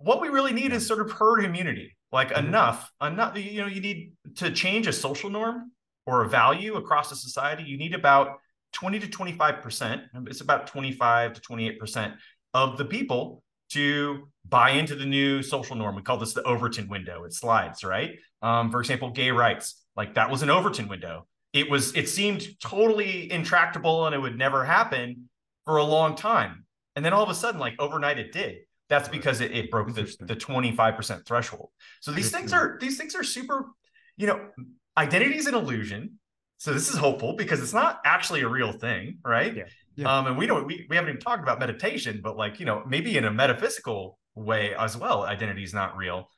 what we really need is sort of herd immunity like mm-hmm. enough enough you know you need to change a social norm or a value across a society. You need about 20 to 25 percent it's about 25 to 28 percent of the people to buy into the new social norm. We call this the overton window. It slides right? Um, for example gay rights like that was an overton window. It was it seemed totally intractable and it would never happen for a long time. And then all of a sudden like overnight it did that's because it, it broke the, the 25% threshold. So these things are these things are super, you know, identity is an illusion. So this is hopeful because it's not actually a real thing, right? Yeah. yeah. Um, and we don't we, we haven't even talked about meditation, but like, you know, maybe in a metaphysical way as well, identity is not real.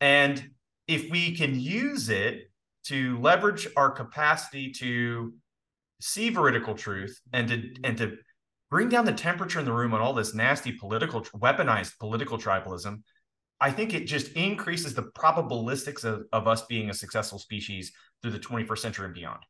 And if we can use it to leverage our capacity to see veridical truth and to and to bring down the temperature in the room on all this nasty political weaponized political tribalism. I think it just increases the probabilistics of, of us being a successful species through the 21st century and beyond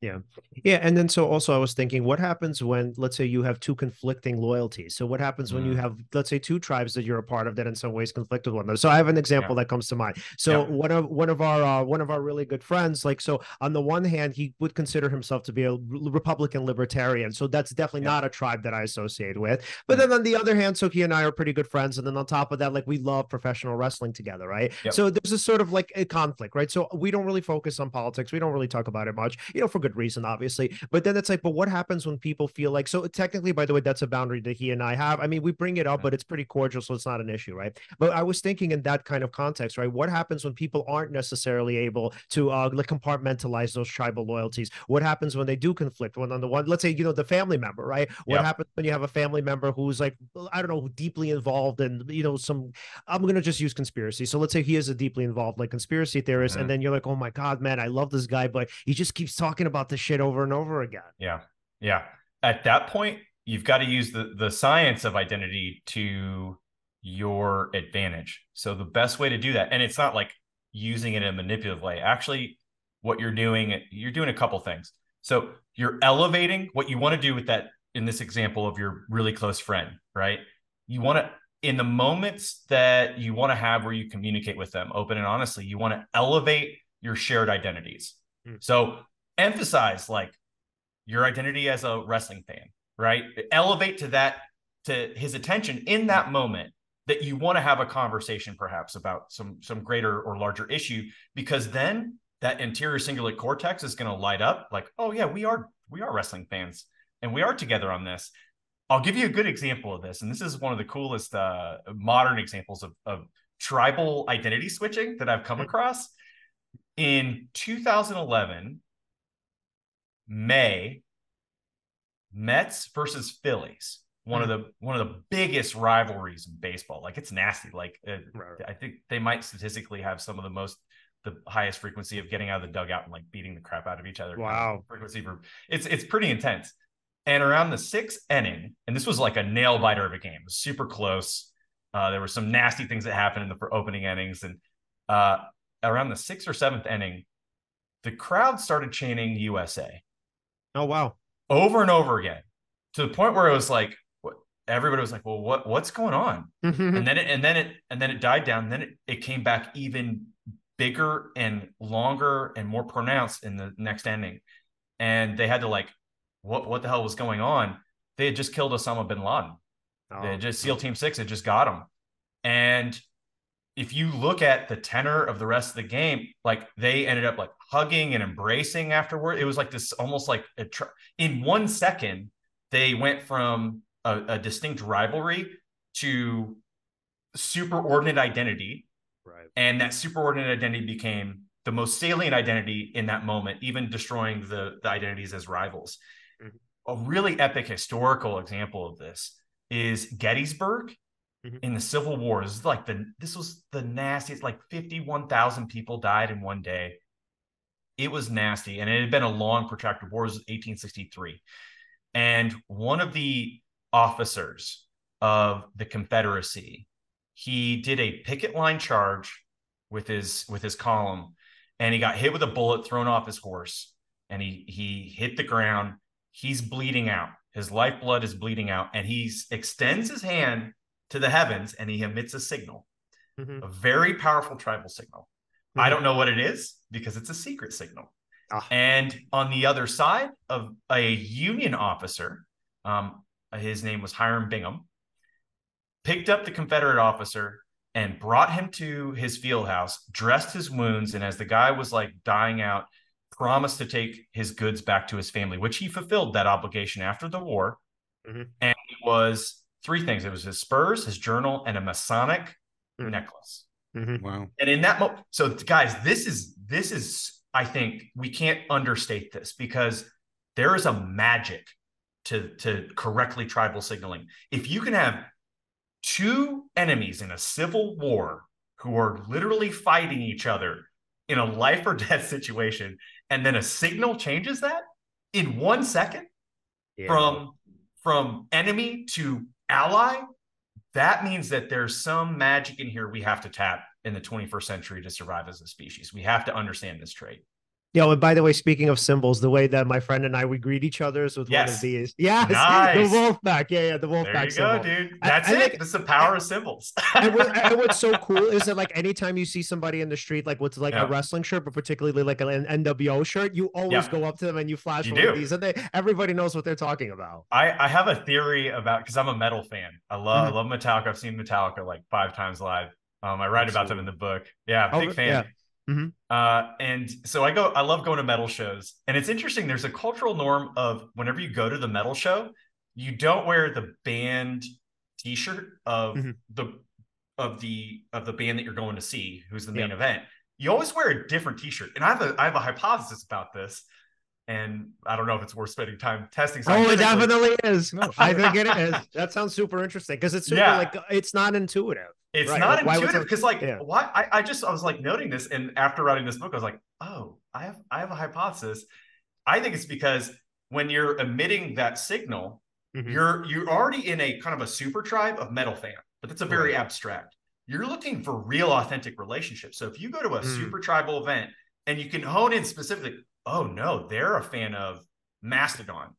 yeah. Yeah. And then so also I was thinking, what happens when, let's say, you have two conflicting loyalties? So what happens when you mm. have, let's say, two tribes that you're a part of that in some ways conflict with one another? So I have an example yeah. that comes to mind. So yeah. one of one of our uh, one of our really good friends, like so on the one hand, he would consider himself to be a Republican libertarian. So that's definitely yeah. not a tribe that I associate with. But mm then on the other hand, so he and I are pretty good friends. And then on top of that, like we love professional wrestling together, right? Yep. So there's a sort of like a conflict, right? So we don't really focus on politics. We don't really talk about it much, you know, for good good reason, obviously. But then it's like, but what happens when people feel like so technically, by the way, that's a boundary that he and I have. I mean, we bring it up, but it's pretty cordial, so it's not an issue, right? But I was thinking in that kind of context, right? What happens when people aren't necessarily able to uh, like compartmentalize those tribal loyalties? What happens when they do conflict? When on the one, let's say, you know, the family member, right? What happens when you have a family member who's like, I don't know, deeply involved in, you know, some, I'm going to just use conspiracy. So let's say he is a deeply involved like conspiracy theorist. Mm-hmm. And then you're like, oh my God, man, I love this guy, but he just keeps talking about this shit over and over again. Yeah. Yeah. At that point, you've got to use the the science of identity to your advantage. So the best way to do that, and it's not like using it in a manipulative way. Actually, what you're doing, you're doing a couple things. So you're elevating what you want to do with that in this example of your really close friend, right? You want to in the moments that you want to have where you communicate with them open and honestly, you want to elevate your shared identities. Mm. So emphasize like your identity as a wrestling fan, right? Elevate to that to his attention in that moment that you want to have a conversation perhaps about some some greater or larger issue because then that anterior cingulate cortex is going to light up like oh yeah we are we are wrestling fans and we are together on this I'll give you a good example of this, and this is one of the coolest uh, modern examples of, of tribal identity switching that I've come mm-hmm. across. In 2011, May, Mets versus Phillies, one mm-hmm. of the one of the biggest rivalries in baseball. Like it's nasty. Like uh, right. I think they might statistically have some of the most the highest frequency of getting out of the dugout and like beating the crap out of each other. Wow. Frequency for it's it's pretty intense. And around the sixth inning, and this was like a nail biter of a game, it was super close. Uh, there were some nasty things that happened in the opening innings. And uh, around the sixth or seventh inning, the crowd started chanting USA. Oh wow. Over and over again. To the point where it was like everybody was like, Well, what what's going on? Mm-hmm. and then it and then it and then it died down. And then it, it came back even bigger and longer and more pronounced in the next ending. And they had to like, what what the hell was going on? They had just killed Osama bin Laden. Oh, they just SEAL Team Six had just got him. And if you look at the tenor of the rest of the game, like they ended up like hugging and embracing afterward. It was like this almost like a tr- in one second, they went from a, a distinct rivalry to superordinate identity Right. And that superordinate identity became the most salient identity in that moment, even destroying the, the identities as rivals. Mm-hmm. A really epic historical example of this is Gettysburg mm-hmm. in the Civil War. This is like the this was the nastiest, like 51,000 people died in one day. It was nasty. And it had been a long, protracted war. It was 1863. And one of the officers of the Confederacy he did a picket line charge with his with his column and he got hit with a bullet thrown off his horse and he he hit the ground he's bleeding out his lifeblood is bleeding out and he extends his hand to the heavens and he emits a signal mm-hmm. a very powerful tribal signal mm-hmm. i don't know what it is because it's a secret signal ah. and on the other side of a union officer um, his name was hiram bingham picked up the Confederate officer and brought him to his field house, dressed his wounds, and as the guy was like dying out, promised to take his goods back to his family, which he fulfilled that obligation after the war. Mm-hmm. And it was three things: it was his spurs, his journal, and a Masonic mm-hmm. necklace. Mm-hmm. Wow! And in that moment, so guys, this is this is I think we can't understate this because there is a magic to to correctly tribal signaling. If you can have two enemies in a civil war who are literally fighting each other in a life or death situation, and then a signal changes that in one second yeah. from from enemy to ally, that means that there's some magic in here we have to tap in the 21st century to survive as a species. We have to understand this trait. Yo, and by the way, speaking of symbols, the way that my friend and I we greet each other is with yes. one of these. Yeah, nice. the wolf pack. Yeah, yeah, the wolf there pack. There you symbol. go, dude. That's I, it. I That's the power of symbols. and, what, and, what's so cool is that like anytime you see somebody in the street, like with like yeah. a wrestling shirt, but particularly like an NWO shirt, you always yeah. go up to them and you flash you one do. of these, and they everybody knows what they're talking about. I I have a theory about because I'm a metal fan. I love mm-hmm. I love Metallica. I've seen Metallica like five times live. Um, I write Absolutely. about them in the book. Yeah, big oh, fan. Yeah. Mm-hmm. Uh, and so I go, I love going to metal shows. And it's interesting, there's a cultural norm of whenever you go to the metal show, you don't wear the band t-shirt of mm-hmm. the of the of the band that you're going to see, who's the main yep. event. You always wear a different t-shirt. And I have a I have a hypothesis about this and I don't know if it's worth spending time testing. Oh, it definitely is. No, I think it is. That sounds super interesting because it's super yeah. like it's not intuitive. It's right? not like, intuitive because like yeah. why I, I just I was like noting this and after writing this book I was like oh I have I have a hypothesis. I think it's because when you're emitting that signal, mm-hmm. you're you're already in a kind of a super tribe of metal fan, but that's a very right. abstract. You're looking for real authentic relationships. So if you go to a mm. super tribal event and you can hone in specifically, oh no, they're a fan of Mastodon.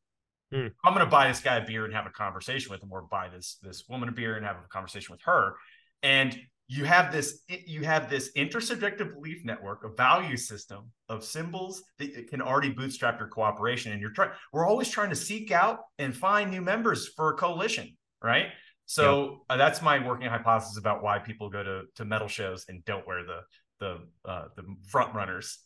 Hmm. I'm going to buy this guy a beer and have a conversation with him, or buy this this woman a beer and have a conversation with her. And you have this you have this intersubjective belief network, a value system of symbols that can already bootstrap your cooperation. And you're trying. We're always trying to seek out and find new members for a coalition, right? So uh, that's my working hypothesis about why people go to to metal shows and don't wear the the uh, the front runners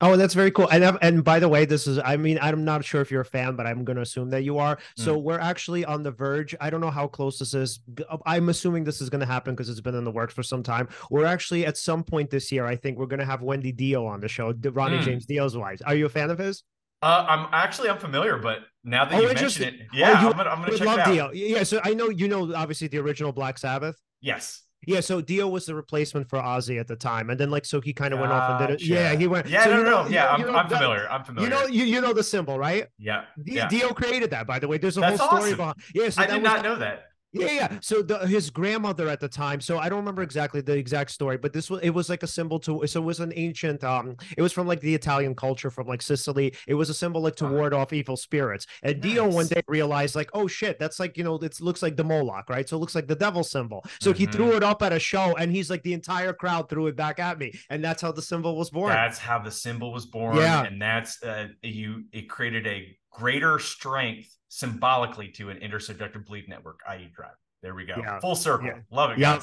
Oh, that's very cool. And and by the way, this is I mean, I'm not sure if you're a fan, but I'm going to assume that you are. So mm. we're actually on the verge. I don't know how close this is. I'm assuming this is going to happen because it's been in the works for some time. We're actually at some point this year, I think we're going to have Wendy Dio on the show, Ronnie mm. James Dio's wife. Are you a fan of his? Uh, I'm actually unfamiliar, but now that oh, you mention it, yeah, oh, you, I'm gonna, I'm gonna check love it out. Dio. Yeah, so I know you know obviously the original Black Sabbath. Yes. Yeah, so Dio was the replacement for Ozzy at the time, and then like so he kind of went off and did it. Yeah, he went. Yeah, so, no, no, no. Yeah, I'm, I'm familiar. I'm familiar. You know, you, you know the symbol, right? Yeah. D- yeah. Dio created that, by the way. There's a That's whole story awesome. behind. Yeah, so I did not know that. Yeah, yeah. So the, his grandmother at the time. So I don't remember exactly the exact story, but this was it was like a symbol to. So it was an ancient. Um, it was from like the Italian culture from like Sicily. It was a symbol like to ward off evil spirits. And nice. Dio one day realized like, oh shit, that's like you know it looks like the Moloch, right? So it looks like the devil symbol. So mm-hmm. he threw mm-hmm. it up at a show, and he's like the entire crowd threw it back at me, and that's how the symbol was born. That's how the symbol was born. Yeah, and that's uh, you. It created a greater strength symbolically to an intersubjective belief network, i.e., drive. There we go. Yeah. Full circle. Yeah. Love it, yeah.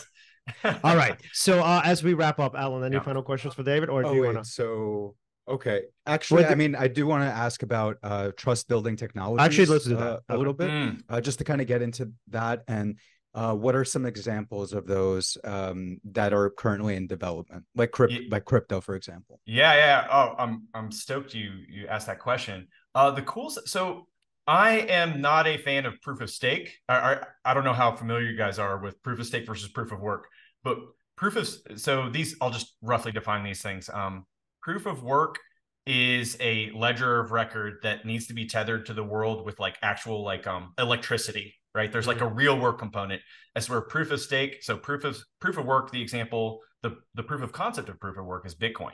guys. All right. So uh, as we wrap up, Alan, any yeah. final questions for David, or do oh, you want to? So okay, actually, well, I mean, I do want to ask about uh, trust building technology. Actually, let's do that uh, a little bit, mm. uh, just to kind of get into that and. Uh, what are some examples of those um, that are currently in development, like crypto, yeah. like crypto, for example? Yeah, yeah. Oh, I'm I'm stoked you you asked that question. Uh, the cool. So I am not a fan of proof of stake. I, I, I don't know how familiar you guys are with proof of stake versus proof of work, but proof of so these I'll just roughly define these things. Um, proof of work is a ledger of record that needs to be tethered to the world with like actual like um electricity, right? There's like a mm-hmm. real work component. As where proof of stake, so proof of proof of work, the example, the the proof of concept of proof of work is Bitcoin.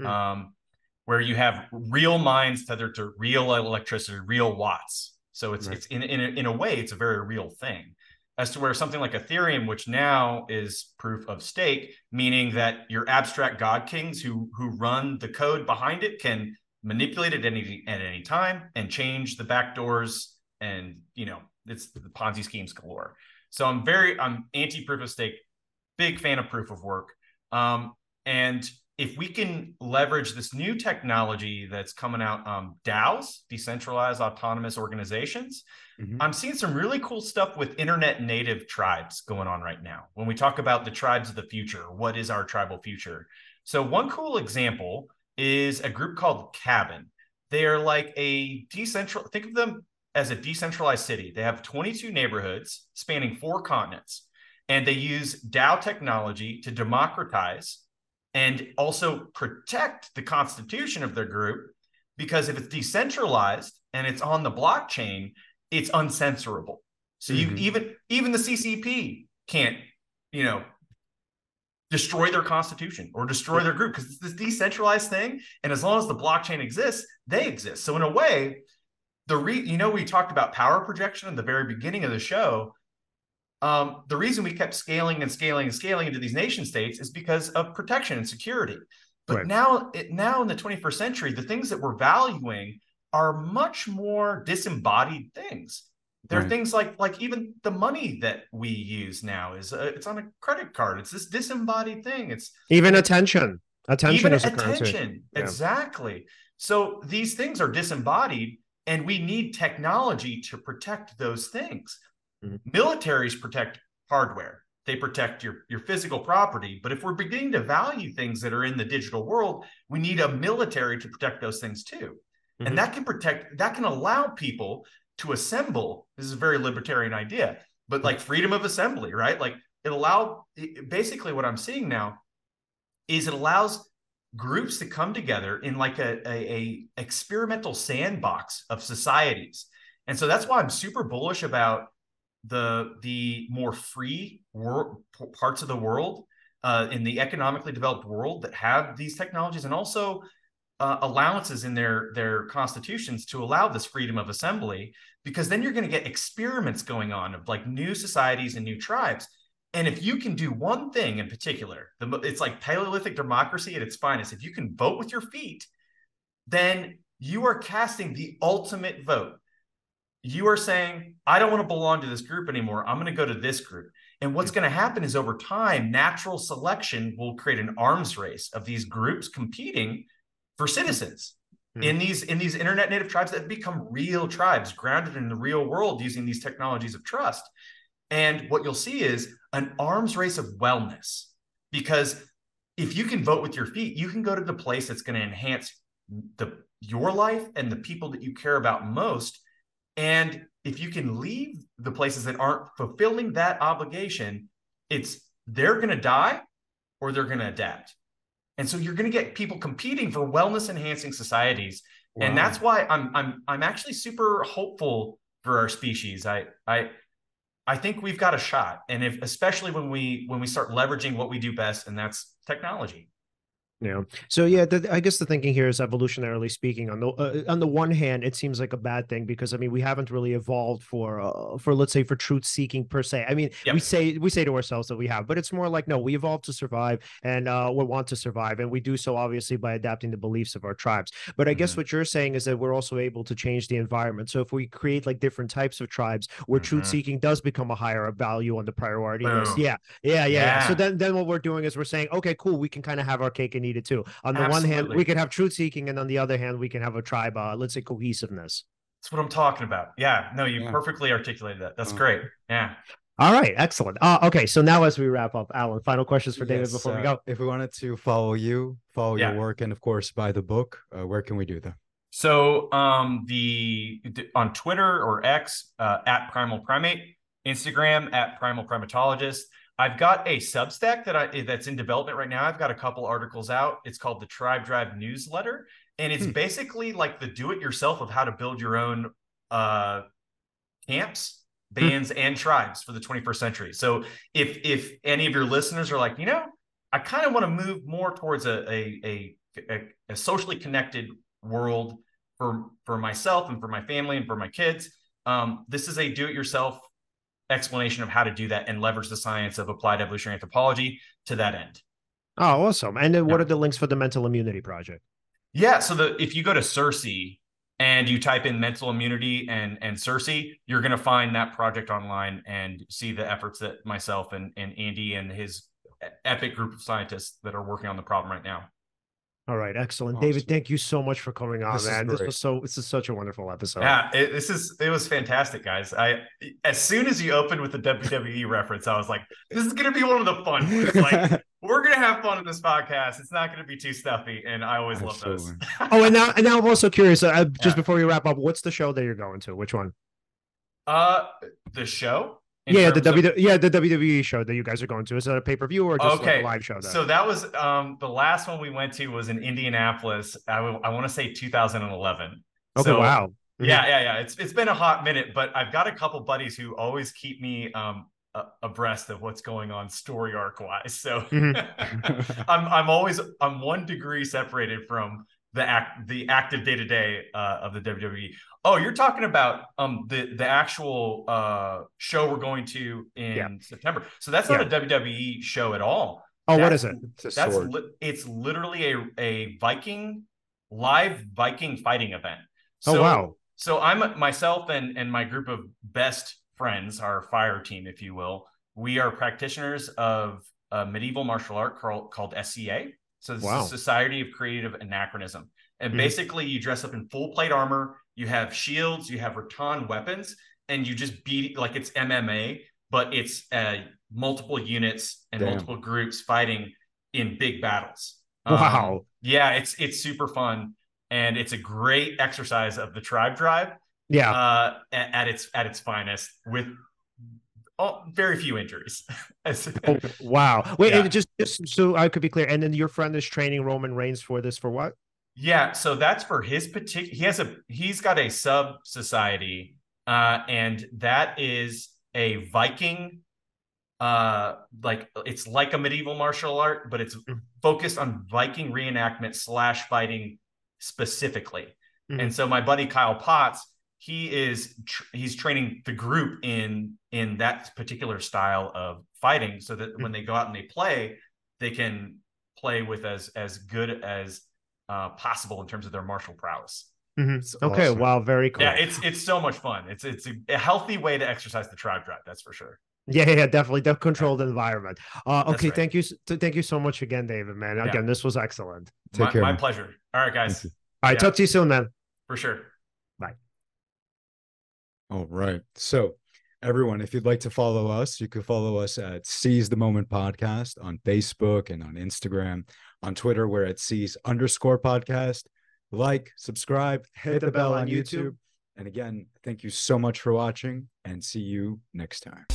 Mm. Um, where you have real mines tethered to real electricity, real watts. So it's right. it's in in a, in a way it's a very real thing. As to where something like Ethereum, which now is proof of stake, meaning that your abstract god kings who who run the code behind it can manipulate it at any at any time and change the backdoors and you know it's the Ponzi schemes galore. So I'm very I'm anti proof of stake, big fan of proof of work. Um, and if we can leverage this new technology that's coming out, um, DAOs, decentralized autonomous organizations, mm-hmm. I'm seeing some really cool stuff with internet native tribes going on right now. When we talk about the tribes of the future, what is our tribal future? So, one cool example is a group called Cabin. They are like a decentral, think of them as a decentralized city. They have 22 neighborhoods spanning four continents, and they use DAO technology to democratize and also protect the constitution of their group because if it's decentralized and it's on the blockchain it's uncensorable so mm-hmm. you even even the ccp can't you know destroy their constitution or destroy their group because it's this decentralized thing and as long as the blockchain exists they exist so in a way the re you know we talked about power projection in the very beginning of the show um, the reason we kept scaling and scaling and scaling into these nation states is because of protection and security. But right. now, it, now in the 21st century, the things that we're valuing are much more disembodied things. There right. are things like like even the money that we use now is uh, it's on a credit card. It's this disembodied thing. It's even attention. Attention even is attention. Yeah. Exactly. So these things are disembodied, and we need technology to protect those things. Mm-hmm. Militaries protect hardware. They protect your, your physical property. But if we're beginning to value things that are in the digital world, we need a military to protect those things too. Mm-hmm. And that can protect, that can allow people to assemble. This is a very libertarian idea, but like freedom of assembly, right? Like it allow basically what I'm seeing now is it allows groups to come together in like a, a, a experimental sandbox of societies. And so that's why I'm super bullish about the the more free wor- parts of the world uh, in the economically developed world that have these technologies and also uh, allowances in their their constitutions to allow this freedom of assembly because then you're going to get experiments going on of like new societies and new tribes. And if you can do one thing in particular the, it's like paleolithic democracy at its finest. If you can vote with your feet then you are casting the ultimate vote you are saying, I don't want to belong to this group anymore. I'm going to go to this group. And what's going to happen is over time, natural selection will create an arms race of these groups competing for citizens mm-hmm. in these in these internet native tribes that become real tribes grounded in the real world using these technologies of trust. And what you'll see is an arms race of wellness because if you can vote with your feet, you can go to the place that's going to enhance the your life and the people that you care about most. And if you can leave the places that aren't fulfilling that obligation, it's they're going to die or they're going to adapt. And so you're going to get people competing for wellness enhancing societies. Wow. And that's why I'm I'm I'm actually super hopeful for our species. I I I think we've got a shot. And if especially when we when we start leveraging what we do best and that's technology. Yeah. So yeah, the, I guess the thinking here is evolutionarily speaking. On the uh, on the one hand, it seems like a bad thing because I mean we haven't really evolved for uh, for let's say for truth seeking per se. I mean yep. we say we say to ourselves that we have, but it's more like no, we evolved to survive and uh, we want to survive, and we do so obviously by adapting the beliefs of our tribes. But I mm-hmm. guess what you're saying is that we're also able to change the environment. So if we create like different types of tribes where mm-hmm. truth seeking does become a higher value on the priority Boom. list, yeah, yeah, yeah, yeah. So then then what we're doing is we're saying okay, cool, we can kind of have our cake and eat it too. On the Absolutely. one hand, we could have truth seeking, and on the other hand, we can have a tribe, uh, let's say cohesiveness. That's what I'm talking about. Yeah, no, you yeah. perfectly articulated that. That's uh-huh. great. Yeah. All right, excellent. Uh, okay, so now as we wrap up, Alan, final questions for David yes, before uh, we go. If we wanted to follow you, follow yeah. your work, and of course buy the book, uh, where can we do that? So um, the on Twitter or X uh, at Primal Primate, Instagram at Primal Primatologist. I've got a Substack that I that's in development right now. I've got a couple articles out. It's called the Tribe Drive Newsletter, and it's hmm. basically like the do-it-yourself of how to build your own uh, camps, hmm. bands, hmm. and tribes for the 21st century. So if if any of your listeners are like, you know, I kind of want to move more towards a, a a, a socially connected world for for myself and for my family and for my kids. Um, this is a do-it-yourself explanation of how to do that and leverage the science of applied evolutionary anthropology to that end. Oh, awesome. And then what are the links for the mental immunity project? Yeah. So the if you go to CIRCE and you type in mental immunity and and CIRCE, you're gonna find that project online and see the efforts that myself and, and Andy and his epic group of scientists that are working on the problem right now. All right, excellent, awesome. David. Thank you so much for coming on, this man. This was so. This is such a wonderful episode. Yeah, it, this is. It was fantastic, guys. I as soon as you opened with the WWE reference, I was like, "This is going to be one of the fun ones." Like, we're going to have fun in this podcast. It's not going to be too stuffy, and I always Absolutely. love those. oh, and now, and now I'm also curious. Uh, just yeah. before we wrap up, what's the show that you're going to? Which one? Uh, the show yeah, the W of... yeah the WWE show that you guys are going to is that a pay per view or just okay. like a live show? Though? So that was um the last one we went to was in Indianapolis. I, w- I want to say 2011. Okay, so, wow. Yeah, yeah, yeah. It's it's been a hot minute, but I've got a couple buddies who always keep me um abreast of what's going on story arc wise. So mm-hmm. I'm I'm always I'm one degree separated from the act the active day to day of the WWE. Oh, you're talking about um the the actual uh show we're going to in yeah. September. So that's not yeah. a WWE show at all. Oh, that's, what is it? It's that's li- it's literally a a Viking live Viking fighting event. Oh, so, oh wow. So I'm myself and and my group of best friends, our fire team, if you will. We are practitioners of a medieval martial art called, called SCA. So this wow. is Society of Creative Anachronism. And mm-hmm. basically you dress up in full plate armor you have shields, you have rattan weapons, and you just beat like it's MMA, but it's uh, multiple units and Damn. multiple groups fighting in big battles. Wow. Um, yeah, it's it's super fun and it's a great exercise of the tribe drive. Yeah. Uh, at, at its at its finest with oh, very few injuries. oh, wow. Wait, yeah. just just so I could be clear, and then your friend is training Roman Reigns for this for what? Yeah, so that's for his particular. He has a he's got a sub society, uh, and that is a Viking. Uh, like it's like a medieval martial art, but it's mm. focused on Viking reenactment slash fighting specifically. Mm-hmm. And so my buddy Kyle Potts, he is tr- he's training the group in in that particular style of fighting, so that mm-hmm. when they go out and they play, they can play with as as good as uh, possible in terms of their martial prowess. Mm-hmm. Okay, awesome. wow, very cool. Yeah, it's it's so much fun. It's it's a, a, healthy way to exercise the tribe drive. That's for sure. Yeah, yeah, definitely. The controlled yeah. environment. Uh, okay, right. thank you, thank you so much again, David. Man, again, yeah. this was excellent. Take my, care. My man. pleasure. All right, guys. All right, yeah. talk to you soon, man. For sure. All right. So, everyone, if you'd like to follow us, you can follow us at Seize the Moment Podcast on Facebook and on Instagram. On Twitter, we're at Seize underscore podcast. Like, subscribe, hit, hit the, the, bell, bell on YouTube. YouTube. And again, thank you so much for watching and see you next time.